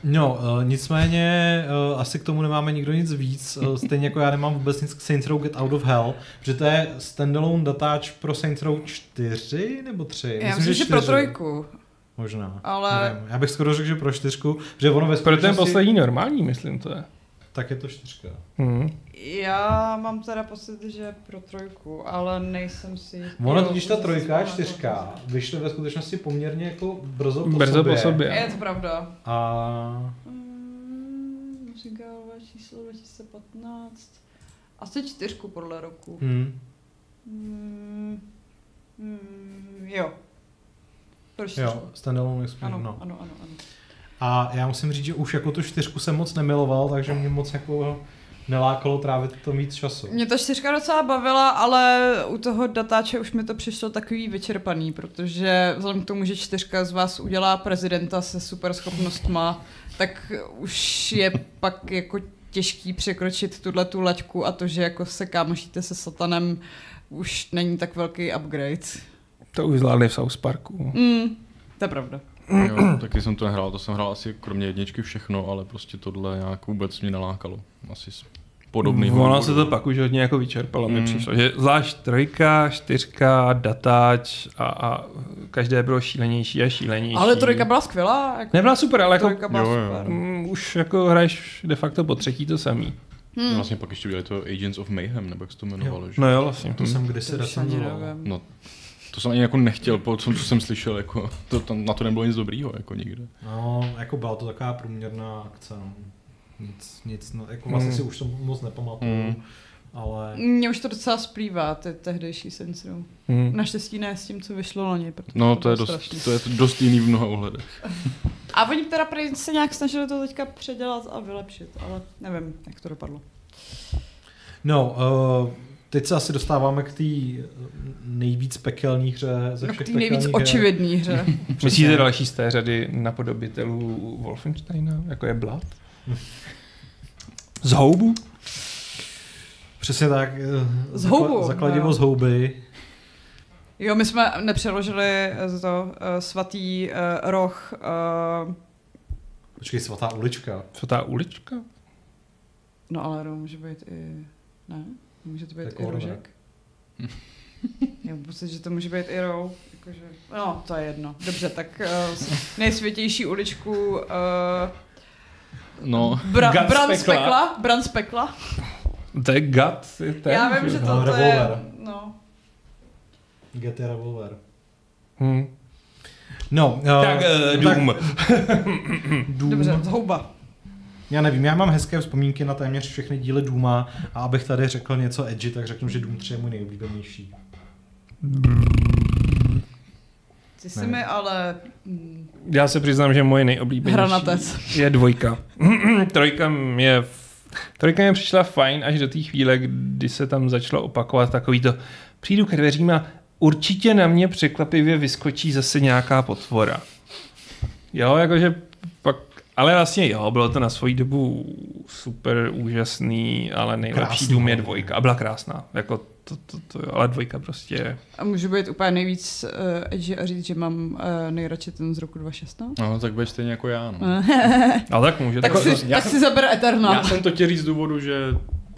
No, uh, nicméně uh, asi k tomu nemáme nikdo nic víc, uh, stejně jako já nemám vůbec nic k Saints Row Get Out of Hell, protože to je standalone datáč pro Saints Row 4 nebo 3? Já myslím, že, že pro trojku. Možná, ale... nevím. Já bych skoro řekl, že pro čtyřku, že ono ve Pro ten poslední normální, myslím to je. Tak je to čtyřka. Hmm. Já mám teda pocit, že pro trojku, ale nejsem si... Ono totiž ta trojka a čtyřka vyšly ve skutečnosti poměrně jako brzo po brzo sobě. po sobě. Je to pravda. A... Mm, Říkala číslo 2015. Asi čtyřku podle roku. Hmm. Mm, mm, jo. Pro čtyřku. Jo, standalone experience, Ano, no. ano, ano, ano. A já musím říct, že už jako tu čtyřku jsem moc nemiloval, takže mě moc jako nelákalo trávit to víc času. Mě ta čtyřka docela bavila, ale u toho datáče už mi to přišlo takový vyčerpaný, protože vzhledem k tomu, že čtyřka z vás udělá prezidenta se super schopnostma, tak už je pak jako těžký překročit tuhle tu laťku a to, že jako se kámošíte se satanem, už není tak velký upgrade. To už zvládli v South Parku. Mm, to je pravda. Jo, taky jsem to nehrál, to jsem hrál asi kromě jedničky všechno, ale prostě tohle nějak vůbec mě nelákalo. Asi Ono důvodů. se to pak už hodně jako vyčerpalo, mi Mm. přišlo. Že zvlášť trojka, čtyřka, datáč a, a každé bylo šílenější a šílenější. Ale trojka byla skvělá. Jako Nebyla super, ale jako byla Jo, jo. super. mm, už jako hraješ de facto po třetí to samý. Hmm. Vlastně pak ještě udělali to Agents of Mayhem, nebo jak se to jmenovalo. Že? No jo, vlastně. To jsem kdysi To už ani recenzoval. nevím. No, to jsem ani jako nechtěl, po tom, co jsem slyšel, jako, to, tam, na to nebylo nic dobrýho, jako nikde. No, jako byla to taková průměrná akce. No. Nic, nic, no, jako vlastně Mm. si už to moc nepamatuju, Mm. ale... Mně už to docela splývá, ty tehdejší Saints Row. Hmm. Naštěstí ne s tím, co vyšlo loni. protože No, to je, bylo dost, strašný. to je dost jiný v mnoha ohledech. A oni teda se nějak snažili to teďka předělat a vylepšit, ale nevím, jak to dopadlo. No, uh, teď se asi dostáváme k té nejvíc pekelní hře ze No, všech k té nejvíc her. očividný hře. Myslíte další z té řady napodobitelů Wolfensteina, jako je Blood? Z houbu? Přesně tak. eh, Z houbu, Zakladivo no. z houby. Jo, my jsme nepřeložili eh, to uh, svatý uh, roh. Uh, Počkej, svatá ulička. Ta ulička? no ale to může být i... Ne? Může to být Tak i rožek? Já mám pocit, že to může být i rou. Jakože, no, to je jedno. Dobře, tak uh, nejsvětější uličku uh, No, Bra- Gat z Bran z pekla. Bran z pekla. To je gut. je ten, Já vím, že No, to, to je... No. Get a revolver. Hmm. No, uh, Tak uh, Doom. Doom. Dobře, zhouba. Já nevím, já mám hezké vzpomínky na téměř všechny díly Dooma a abych tady řekl něco edgy, tak řeknu, že Doom 3 je můj nejoblíbenější. Ty jsi Ne. mi ale... mm, Já se přiznám, že moje nejoblíbenější Hranatec. je dvojka. Trojka mě Trojka mě přišla fajn až do té chvíle, kdy se tam začalo opakovat takový to přijdu ke dveřím a určitě na mě překvapivě vyskočí zase nějaká potvora. Jo, jakože ale vlastně jo, bylo to na svoji dobu super úžasný, ale nejlepší Krásný. dům je dvojka. A byla krásná. Jako to, to, to, jo, ale dvojka prostě A můžu být úplně nejvíc uh, edgy a říct, že mám uh, nejradši ten z roku 2016? no tak budeš stejně jako já. No. Ale tak může. tak to- si, já tak jsem- si zaber Eterna. Já jsem to chtěl říct z důvodu, že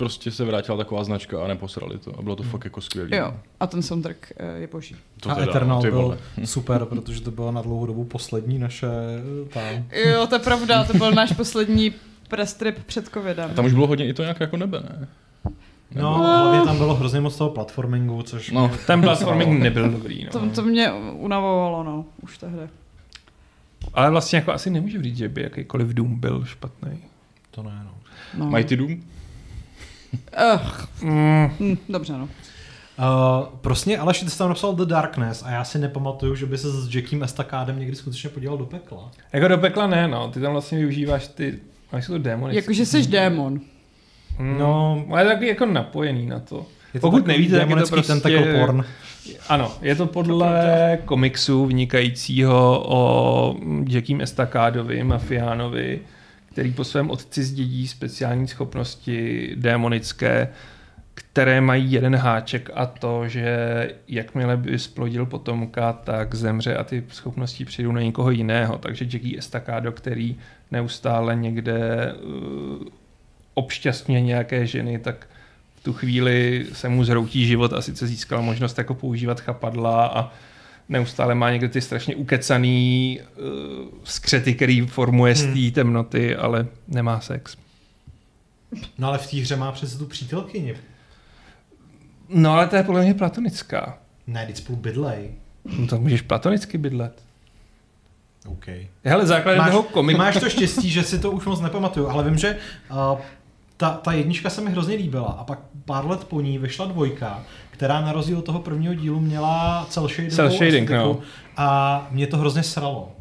prostě se vrátila taková značka a neposrali to. A bylo to fakt jako skvělé. Jo, a ten soundtrack uh, je boží. To a teda, Eternal byl vole. super, protože to byla na dlouhou dobu poslední naše eh, tam. Jo, to je pravda, to byl náš poslední press trip před covidem. A tam už bylo hodně i to nějak jako nebe, ne? No, hlavně tam bylo hrozně moc toho platformingu, což No. mě- Ten platforming nebyl dobrý. No. To, to mě unavovalo, no, už tehdy. Ale vlastně jako asi nemůžu říct, že by jakýkoliv Doom byl špatný. to ne, no. No. Mighty Doom? Mm, hm, dobře, no. Uh, prostě Aleš, ty jsi tam napsal The Darkness a já si nepamatuju, že by se s Jackiem Estakádem někdy skutečně podíval do pekla. jako do pekla ne, no. Ty tam vlastně využíváš ty A jsou to démony. Jakože jsi démon. Hmm. No. Ale je takový jako napojený na to. Je to Pokud nevíte, tak je to prostě... tentacle porn. Ano, je to podle komiksu vynikajícího o Jackiem Estakádovi, mafiánovi, který po svém otci zdědí speciální schopnosti démonické, které mají jeden háček a to, že jakmile by splodil potomka, tak zemře a ty schopnosti přijdou na někoho jiného. Takže Jackie Estacado, který neustále někde uh, obšťastňuje nějaké ženy, tak v tu chvíli se mu zhroutí život a sice získal možnost jako používat chapadla a neustále má někde ty strašně ukecaný uh, skřety, který formuje z té temnoty, ale nemá sex. No ale v té hře má přece tu přítelkyni. No ale to je podle mě platonická. Ne, teď spolu bydlej. No to můžeš platonicky bydlet. OK. Hele, základem Máš, toho komiku... máš to štěstí, že si to už moc nepamatuju, ale vím, že uh, ta, ta jednička se mi hrozně líbila a pak pár let po ní vyšla dvojka, která na rozdíl od toho prvního dílu měla cel shading, Cel shading, no. a mě to hrozně sralo.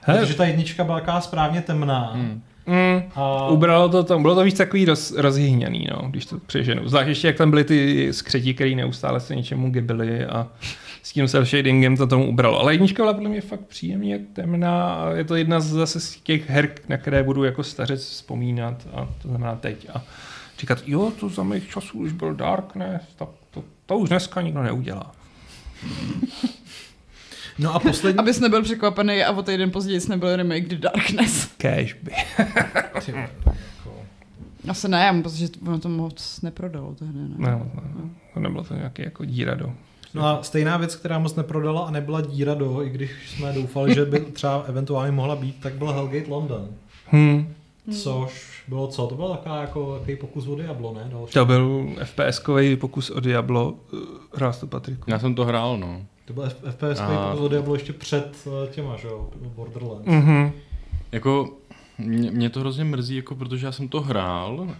Hele. Protože ta jednička byla taková správně temná. Hmm. Mm, A ubralo to tam, bylo to víc takový roz, rozhyhňaný, no, když to přeženu. Zvlášť ještě, jak tam byly ty skřetí, které neustále se něčemu gibily a s tím self shadingem to tomu ubralo. Ale jednička byla podle mě fakt příjemně temná a je to jedna z zase z těch her, na které budu jako stařec vzpomínat a to znamená teď. A říkat, jo, to za mých časů už byl Darkness, to, to, už dneska nikdo neudělá. No a poslední... Abys nebyl překvapený a o týden později nebyl remake The Darkness. Cash by. Jako- Asi ne, protože ono to moc neprodalo tehdy. Ne? No, no, no, to nebylo to nějaký jako díra do. No a stejná věc, která moc neprodala a nebyla díra do, i když jsme doufali, že by třeba eventuálně mohla být, tak byl Hellgate London. Hmm. Což bylo co? To byl taková jako takový pokus o Diablo, ne? Další. To byl FPS-kový pokus o Diablo. Uh, Hrál to, Patriku? Já jsem to hrál, no. To byl FPS A- pokus o Diablo ještě před eh, těma, že jo? Borderlands. Mhm. Jako, mě, mě to hrozně mrzí, jako protože já jsem to hrál,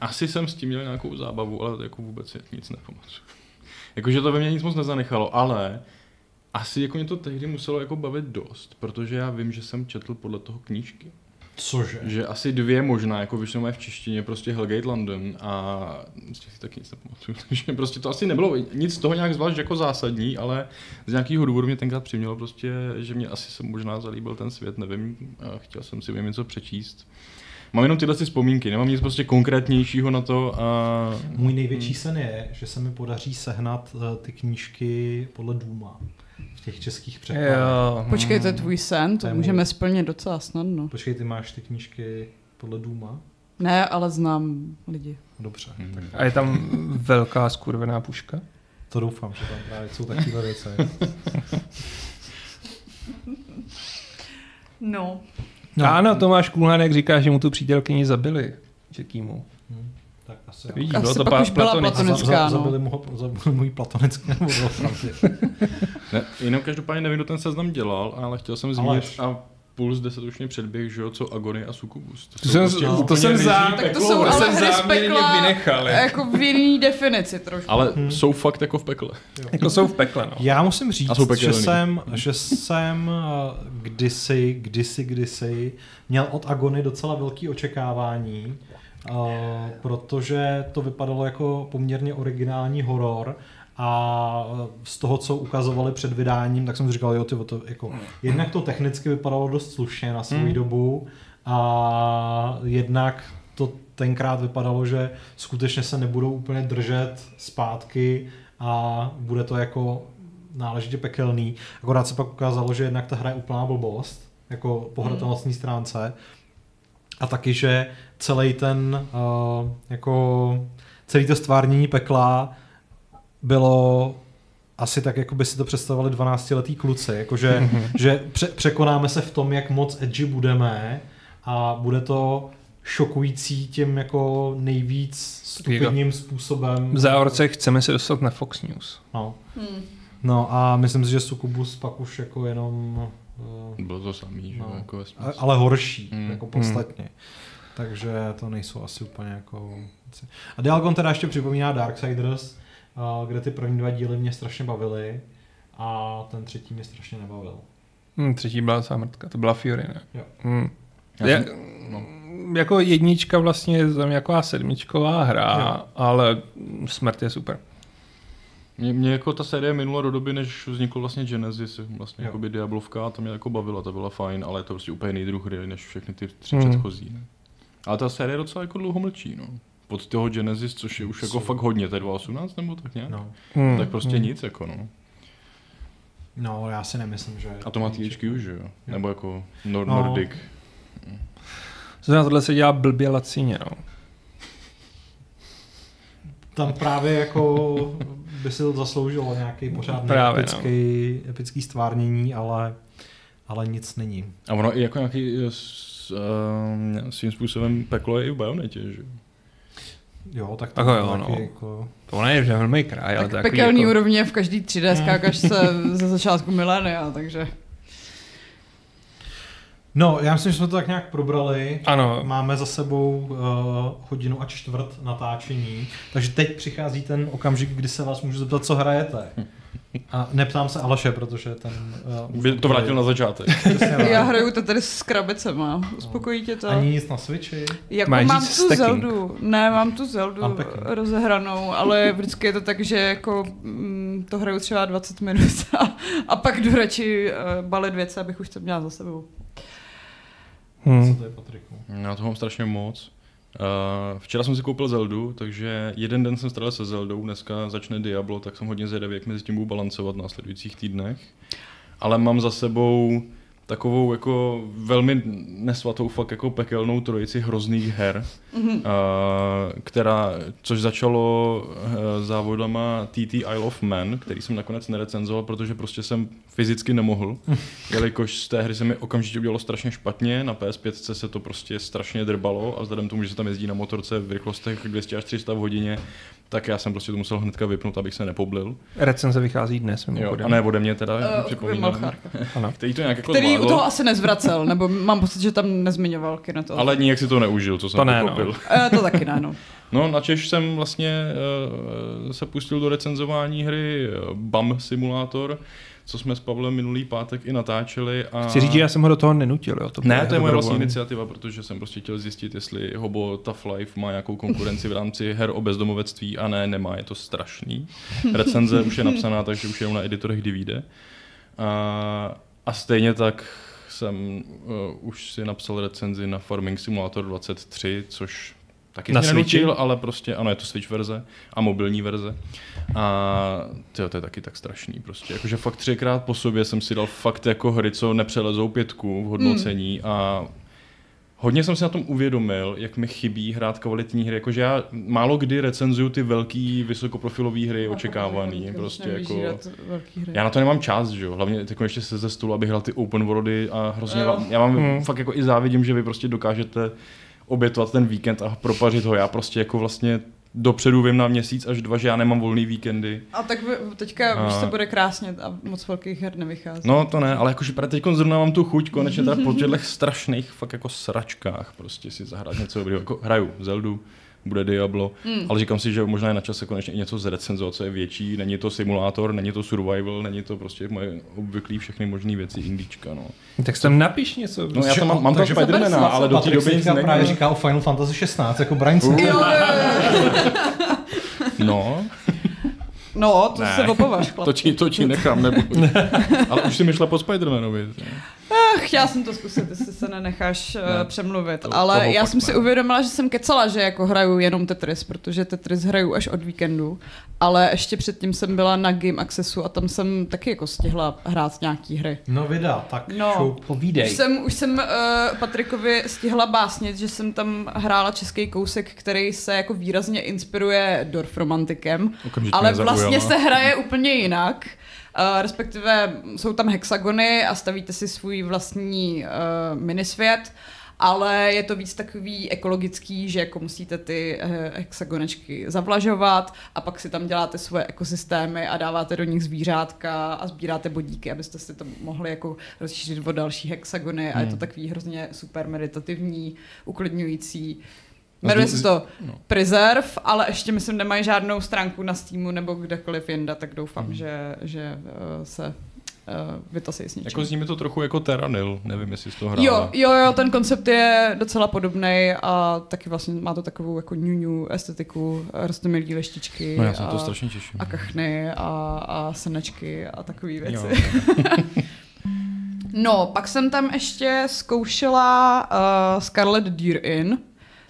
asi jsem s tím měl nějakou zábavu, ale jako vůbec nic nepamatuju. Jakože to ve mně nic moc nezanechalo, ale asi jako mě to tehdy muselo jako bavit dost, protože já vím, že jsem četl podle toho knížky. Cože? Že asi dvě možná, jako vyšlo moje v češtině, prostě Hellgate London a z těch si taky nic nepamatuju. Takže prostě to asi nebylo nic z toho nějak zvlášť jako zásadní, ale z nějakého důvodu mě tenkrát přimělo prostě, že mě asi se možná zalíbil ten svět, nevím, a chtěl jsem si o něm něco přečíst. Mám jenom tyhle si vzpomínky, nemám nic prostě konkrétnějšího na to a... Můj největší sen je, že se mi podaří sehnat eh, ty knížky podle Duma. V těch českých překladech. Jo. Počkej, to je tvůj sen, To je můžeme splnit docela snadno. Počkej, ty máš ty knížky podle Duma? Ne, ale znám lidi. Dobře. Hmm. A je tam velká skurvená puška? To doufám, že tam právě jsou takové věci. No. No. Ano, Tomáš Kulhánek říká, že mu tu přítelkyni zabili. Čekýmu. Hm, tak asi. Vidíš, Asi bylo to pak pa- už byla platonické. Za, platonická, za, no. zabili, mu, ho- zabili můj platonický nebo bylo pravdě. Ne, jenom každopádně nevím, kdo ten seznam dělal, ale chtěl jsem zmínit a Puls 10 už mě předběh, že jo, co Agony a Succubus. To jsem, prostě to úplně jsem zám, Tak to peklo, jsou ale jsem hry z pekla, vynechal, jako. jako v jiný definici trošku. Ale jsou fakt jako v pekle. Jako jsou v pekle, no. Já musím říct, že jsem, že jsem eh, kdysi, kdysi, kdysi měl od Agony docela velký očekávání, protože to vypadalo jako poměrně originální horor a z toho, co ukazovali před vydáním, tak jsem si říkal, jo, ty, to jako, jednak to technicky vypadalo dost slušně na svou Hmm. dobu a jednak to tenkrát vypadalo, že skutečně se nebudou úplně držet zpátky a bude to jako náležitě pekelný. Akorát se pak ukázalo, že jednak ta hra je úplná blbost, jako po hratelnostní stránce. A taky, že celý ten, uh, jako celý to stvárnění pekla bylo asi tak, jako by si to představovali 12-letý kluci, jakože že pře- překonáme se v tom, jak moc edgy budeme a bude to šokující tím jako nejvíc stupidním způsobem. V závorce chceme se dostat na Fox News. No. Hmm. no a myslím si, že Succubus pak už jako jenom uh, Bylo to samý, že No. jako ale horší, Hmm. jako podstatně. Takže to nejsou asi úplně jako... A Dialgon teda ještě připomíná Darksiders, uh, kde ty první dva díly mě strašně bavily a ten třetí mě strašně nebavil. Hm, třetí byla docela mrtka, to byla Fury, ne? Jo. Hm. Já Já, jsem- no. jako jednička vlastně je za mě jako sedmičková hra, Jo. ale smrt je super. Mě, mě jako ta série minula do doby, než vznikl vlastně Genesis, vlastně Jo. jako by Diablovka, a to mě jako bavila, ta byla fajn, ale je to prostě úplně jiný druh hry, než všechny ty tři Hmm. předchozí. Ne? Ale ta série docela jako dlouho mlčí, no. Pod toho Genesis, což je už jako fakt hodně, to je 2018 nebo tak nějak? No. Hmm. Tak prostě nic, jako no. no, já si nemyslím, že... A to má THQ už, že jo? Nebo jako Nor- No. Nordic. Zrovna tohle se dělá blbě lacině, no. Tam právě jako by si to zasloužilo nějaký pořádný Právě, epický, epický stvárnění, ale, ale nic není. A ono i jako nějaký s, um, svým způsobem peklo je i v Bayonetě, že jo? Jo, tak to je jo, no. jako... To ne je velmi kraj, ale Tak to je takový pekelný jako... úrovně v každý 3D skákačce ze začátku milénia, takže... No, já myslím, že jsme to tak nějak probrali. Ano, Máme za sebou uh, hodinu a čtvrt natáčení, takže teď přichází ten okamžik, kdy se vás můžu zeptat, co hrajete. A neptám se Aleše, protože ten... Uh, By to vrátil na začátek. Já hraju to tady s krabicema. Uspokojí tě to? Ani nic na Switchi. Jako Máš mám tu stacking? Zeldu, ne, mám tu Zeldu Unpacking. rozehranou, ale vždycky je to tak, že jako mm, to hraju třeba 20 minut a, a pak jdu radši uh, balit věci, abych už to měla za sebou. Co hmm. to je, Patriku? Já toho mám strašně moc. Uh, včera jsem si koupil Zeldu, takže jeden den jsem strávil se Zeldou, dneska začne Diablo, tak jsem hodně zvědavý, jak mezi tím budu balancovat v následujících týdnech. Ale mám za sebou takovou jako velmi nesvatou, fakt jako pekelnou trojici hrozných her, Mhm. uh, která, což začalo uh, závodama TT Isle of Man, který jsem nakonec nerecenzoval, protože prostě jsem fyzicky nemohl, jelikož z té hry se mi okamžitě udělalo strašně špatně, na PS5 se to prostě strašně drbalo a vzhledem k tomu, že se tam jezdí na motorce v rychlostech 200 až 300 v hodině, tak já jsem prostě to musel hnedka vypnout, abych se nepoblil. Recenze vychází dnes, Jo, mimochodem. a ne ode mě teda, Uh, připomínám. Který to nějak jako Který u toho asi nezvracel, nebo mám pocit, že tam nezmiňoval to. ale nijak si to neužil, co jsem To ne, no. pochopil. Uh, to taky ne, no. No, na Češ jsem vlastně uh, se pustil do recenzování hry BAM Simulator, co jsme s Pavlem minulý pátek i natáčeli. A... Chci říct, že já jsem ho do toho nenutil, jo. To Ne, to je moje vlastní iniciativa, protože jsem prostě chtěl zjistit, jestli Hobo Tough Life má nějakou konkurenci v rámci her o bezdomovectví a ne, nemá, je to strašný. Recenze už je napsaná, takže už jenom na editorech kdy vyjde. A, a stejně tak jsem uh, už si napsal recenzi na Farming Simulator 23, což taky Na Switchi? nenutil, ale prostě, ano, je to Switch verze a mobilní verze. A tyjo, to je taky tak strašný prostě. Jakože fakt třikrát po sobě jsem si dal fakt jako hry, co nepřelezou pětku v hodnocení Hmm. a Hodně jsem si na tom uvědomil, jak mi chybí hrát kvalitní hry. Jakože já málo kdy recenzuju ty velký, vysokoprofilové hry očekávaný. Prostě jako... Velký hry. Já na to nemám čas, že jo. Hlavně teď ještě se ze stolu, abych hrál ty open worldy a hrozně vám, já vám Hmm. fakt jako i závidím, že vy prostě dokážete obětovat ten víkend a propařit ho. Já prostě jako vlastně dopředu vím na měsíc až dva, že já nemám volný víkendy. A tak teďka A- už se bude krásně a moc velkých her nevychází. No to ne, ale jakože právě teď zrovna mám tu chuť konečně teda po těchto strašných fakt jako sračkách prostě si zahrát něco dobrého. Jako hraju Zeldu, bude Diablo, Hmm. ale říkám si, že možná je na čase konečně i něco zrecenzovat, co je větší. Není to simulátor, není to survival, není to prostě moje obvyklý všechny možné věci indíčka. No. Tak tam napiš něco. No já to mám, to Spidermana, Patrik ale do té doby nic právě říká o Final Fantasy 16, jako Brian Uh. No, No, to Ne. se opovaž, to chlapci. ti, to ti nechám, neboj. ale už si myšla po Spidermanovi. Ach, chtěla jsem to zkusit, jestli se nenecháš Ne, ne, přemluvit. to- ale toho já jsem si ne. uvědomila, že jsem kecala, že jako hraju jenom Tetris, protože Tetris hraju až od víkendu. Ale ještě předtím jsem byla na Game Accessu a tam jsem taky jako stihla hrát nějaký hry. No vida, tak No. show. Povídej. Už jsem, už jsem uh, Patrikovi stihla básnit, že jsem tam hrála český kousek, který se jako výrazně inspiruje Dorfromantikem, Okamžitě ale vlastně se hraje úplně jinak. Uh, respektive jsou tam hexagony a stavíte si svůj vlastní uh, minisvět, ale je to víc takový ekologický, že jako musíte ty uh, hexagonečky zavlažovat a pak si tam děláte svoje ekosystémy a dáváte do nich zvířátka a sbíráte bodíky, abyste si to mohli jako rozšířit o další hexagony a je to Hmm. takový hrozně super meditativní, uklidňující. Jmenuje se to no. Preserve, ale ještě myslím nemají žádnou stránku na Steamu nebo kdekoliv jinde, tak doufám, Mhm. že, že eh, se uh, vytasej s něčím. Jako zní mi to trochu jako Terranil, nevím, jestli jsi to hrála. Jo, jo, jo, ten koncept je docela podobný a taky vlastně má to takovou jako ňuňu estetiku, rostomilí leštičky No já jsem a, to strašně těším. a kachny a, a srnečky a takové věci. Jo. No, pak jsem tam ještě zkoušela uh, Scarlet Deer Inn,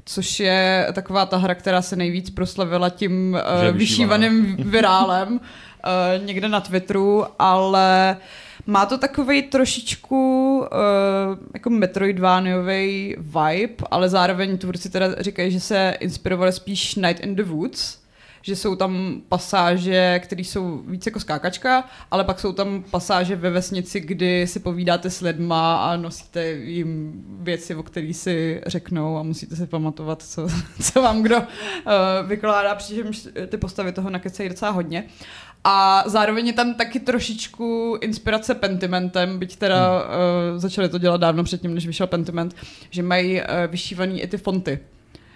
což je taková ta hra, která se nejvíc proslavila tím uh, vyšívaným virálem uh, někde na Twitteru, ale má to takový trošičku uh, jako Metroidvaniový vibe, ale zároveň tvůrci teda říkají, že se inspirovali spíš Night in the Woods, že jsou tam pasáže, které jsou víc jako skákačka, ale pak jsou tam pasáže ve vesnici, kdy si povídáte s lidma a nosíte jim věci, o kterých si řeknou a musíte si pamatovat, co, co vám kdo uh, vykládá, přičemž ty postavy toho nakecají docela hodně. A zároveň je tam taky trošičku inspirace Pentimentem, byť teda uh, začali to dělat dávno předtím, než vyšel Pentiment, že mají uh, vyšívaný i ty fonty.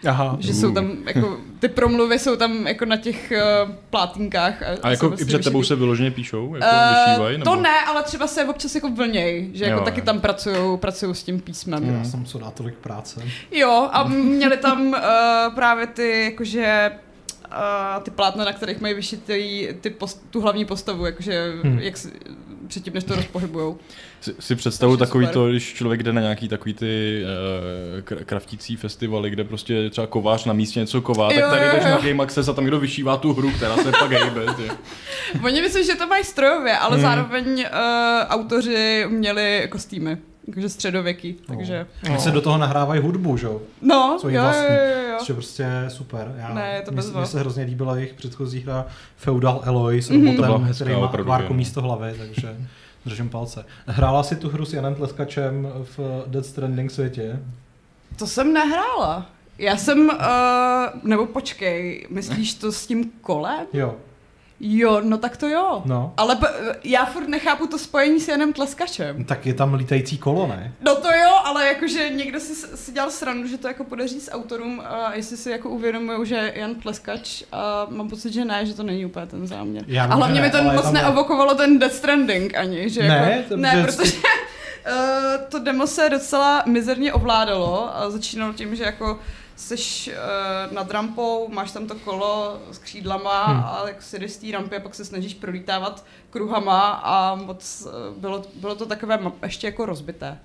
Aha. Že jsou tam, jako, ty promluvy jsou tam jako na těch uh, plátinkách. A jako jsou i před tebou se vyloženě píšou? Jako Eh, vyšívají? to ne, ale třeba se občas jako vlněj, že jako Jo, taky jo. tam pracují pracují s tím písmem. Já jsem co dá tolik práce. Jo, a měli tam uh, právě ty, jakože uh, ty plátna, na kterých mají vyšitý ty post, tu hlavní postavu, jakože Hmm. jak si, předtím, než to rozpohybujou. Si, si představu Takže takový super. to, když člověk jde na nějaký takový ty uh, kraftící festivaly, kde prostě třeba kovář na místě něco ková, Jo, tak tady jo, jdeš jo. na Game Access a tam někdo vyšívá tu hru, která se pak hejbe. Oni myslím, že to mají strojově, ale Hmm. zároveň uh, autoři měli kostýmy, jakože středověký, takže... Tak se do toho nahrávají hudbu, že jo? No, Svoji jo, jo, vlastní. jo, jo. Což je prostě super. Já, Ne, je to mně, bezva. mně se hrozně líbila jejich předchozí hra Feudal Alloy s Mhm. Byla robotem, který má jo. místo hlavy, takže držím palce. Hrála si tu hru s Janem Tleskačem v Dead Stranding světě? To jsem nehrála. Já jsem, uh, nebo počkej, myslíš to s tím kolem? Jo, Jo, no tak to jo. no. Ale p- já furt nechápu to spojení s Janem Tleskačem. Tak je tam lítající kolo, ne? No to jo, ale jakože někdo si, si dělal srandu, že to jako podaří s autorům a jestli si jako uvědomují, že Jan Tleskač a mám pocit, že ne, že to není úplně ten záměr. Já a hlavně mi to moc tam neovokovalo ten Death Stranding ani, že Ne, jako, to- ne, že- protože uh, to demo se docela mizerně ovládalo a začínalo tím, že jako jsi uh, nad rampou, máš tam to kolo s křídlama Hmm. a jak si jdeš z té rampy a pak se snažíš prolítávat kruhama a moc uh, bylo, bylo to takové ještě jako rozbité.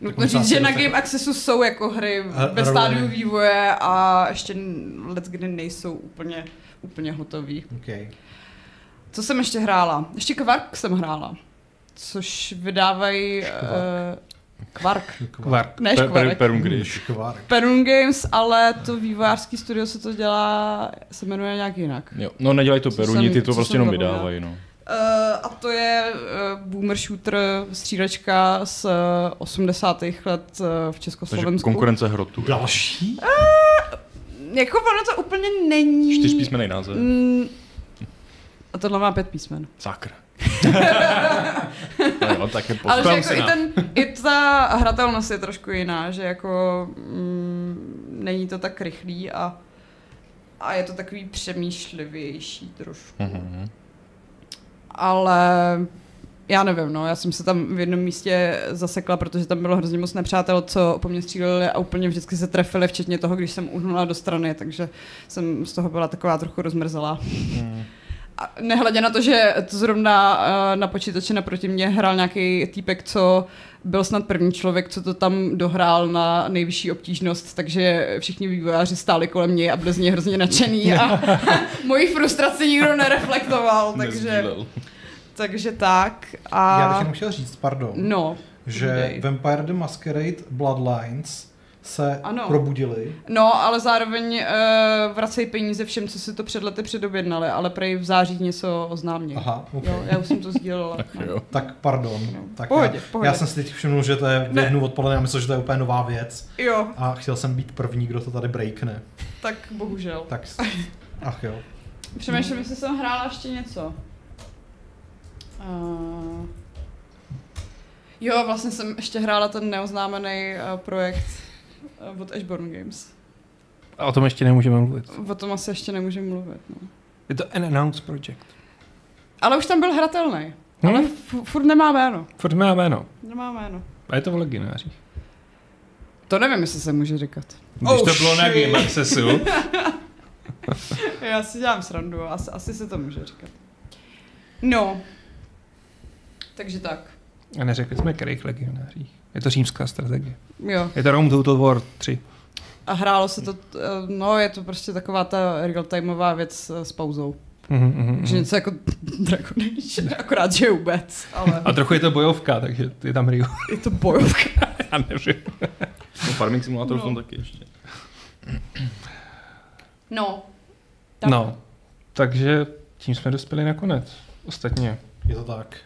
Nutno říct, že na tak- Game Accessu jsou jako hry ve stádiu vývoje a ještě let kdy nejsou úplně, úplně hotový. Okay. Co jsem ještě hrála? Ještě Kvark jsem hrála. Což vydávají... Uh, Kvark. Kvark. Ne, Per. Perum. Škvark. Perun Games, ale to vývojářský studio se to dělá, se jmenuje nějak jinak. Jo. No nedělají to Peruni, ty to prostě jenom vydávají. No. Uh, a to je uh, boomer shooter, střílečka z uh, 80. let uh, v Takže Československu. konkurence hrotu. Další? Jako ono to úplně není... Čtyř písmenej název. Mm, a tohle má pět písmen. Sakra. no tak je Ale že jako i, ten, i ta hratelnost je trošku jiná, že jako mm, není to tak rychlý a, a je to takový přemýšlivější trošku. Mhm. Ale já nevím, no, já jsem se tam v jednom místě zasekla, protože tam bylo hrozně moc nepřátel, co po mně stříleli a úplně vždycky se trefili, včetně toho, když jsem uhnula do strany, takže jsem z toho byla taková trochu rozmrzelá. Mhm. A nehledě na to, že to zrovna eh, na počítači naproti mě hrál nějaký týpek, co byl snad první člověk, co to tam dohrál na nejvyšší obtížnost, takže všichni vývojáři stáli kolem něj a byli z něj hrozně nadšený a moji frustraci nikdo nereflektoval, takže, takže tak. Já bych A jenom chtěl říct, pardon, no, že. Vampire the Masquerade Bloodlines se Ano. probudili. no, ale zároveň uh, vracej peníze všem, co si to před lety předobjednali, ale prej v září něco oznámí. Aha, ok. Jo, já už jsem to sdílela. No. Jo. Tak pardon. No. Tak pohodě, já, pohodě. já jsem si teď všiml, že to je v jednu odpoledne, já myslel, že to je úplně nová věc. Jo, A chtěl jsem být první, kdo to tady breakne. tak bohužel. Tak, ach jo. Přemýšlím, jestli jsem hrála ještě něco. Uh... Jo, vlastně jsem ještě hrála ten neoznámený uh, projekt od Ashborn Games. A o tom ještě nemůžeme mluvit. O tom asi ještě nemůžeme mluvit. No. Je to an announced project. Ale už tam byl hratelný. Ale Hm? f- furt nemá jméno. Furt má jméno. Nemá jméno. A je to v leginářích. To nevím, jestli se může říkat. Když Oh, to bylo na shit. Game Accessu. Já si dělám srandu, asi, asi se to může říkat. No. Takže tak. A neřekli jsme, kterých legionářích. Je to římská strategie. Jo. Je to Rome Total War 3. A hrálo se to, eh, no je to prostě taková ta real-timeová věc eh, s pauzou. Mhm, mhm, Takže mhm. něco jako Dragon Age, akorát, že vůbec, ale A trochu je to bojovka, takže je tam Rio. je to bojovka. Já nevím. No, Farming Simulator No. v tom taky ještě. No. Tak. No, takže tím jsme dospěli na konec. Ostatně. Je to tak.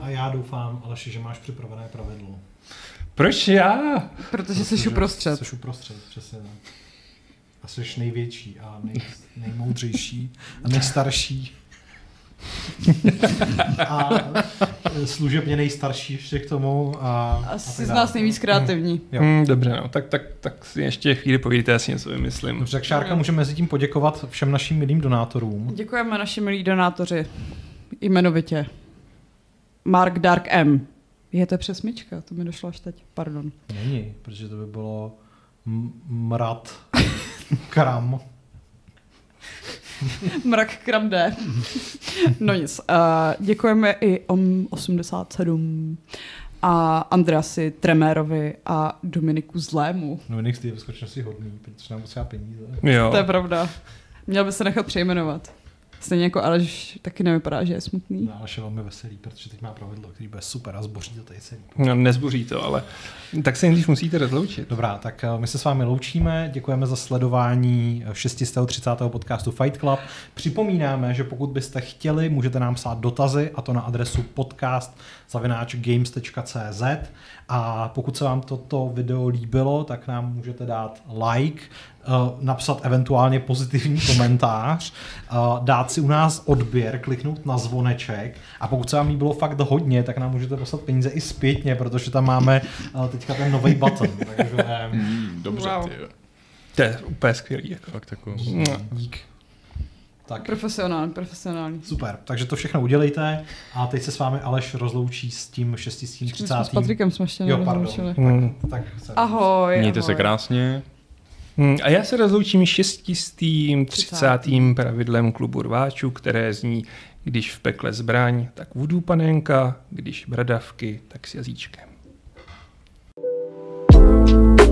A já doufám, Aleši, že máš připravené pravidlo. Proč já? Protože jsi uprostřed. Jsi uprostřed, přesně tak. A jsi největší a nej, nejmoudřejší a nejstarší. a e, služebně nejstarší ještě k tomu. A, a Asi tak z nás nejvíc kreativní. Jo. Hmm, dobře, no, tak, tak, tak si ještě chvíli povídejte, já si něco vymyslím. Dobře, tak Šárka, můžeme mezi tím poděkovat všem našim milým donátorům. Děkujeme naši milí donátoři. Jmenovitě. Mark Dark M. Je to přesmička, to mi došlo až teď. Pardon. Není, protože to by bylo m- mrad kram. Mrak kram D. No nic. Uh, děkujeme i OM 87 a Andreasi Tremérovi a Dominiku Zlému. No, Nix je ve skutečnosti hodný, protože nám potřeba peníze. Jo. To je pravda. Měl by se nechat přejmenovat. Stejně jako Aleš taky nevypadá, že je smutný. No, ale je velmi veselý, protože teď má pravidlo, který bude super a zboří to tady celý. No, nezboří to, ale tak se nejdřív musíte rozloučit. Dobrá, tak eh, my se s vámi loučíme, děkujeme za sledování eh, 630. podcastu Fight Club. Připomínáme, že pokud byste chtěli, můžete nám psát dotazy a to na adresu podcast games.cz a pokud se vám toto video líbilo, tak nám můžete dát like, eh, napsat eventuálně pozitivní komentář, eh, dát si u nás odběr, kliknout na zvoneček a pokud se vám líbilo fakt hodně, tak nám můžete poslat peníze i zpětně, protože tam máme eh, teďka ten nový button. Takže Mm, dobře, Wow. ty. To je úplně skvělý. Jako. Fakt jako... dík. Tak, Profesionální, profesionální. super. Takže to všechno udělejte a teď se s vámi Aleš rozloučí s tím 630. S Patrikem jsme ještě Jo, pardon. nerozloučili. Hmm. Tak se... Ahoj. Mějte ahoj. se krásně. Hmm, a já se rozloučím šestistým, třicátým pravidlem klubu rváčů, které zní, když v pekle zbraň, tak vudu panenka, když bradavky, tak s jazyčkem. thank you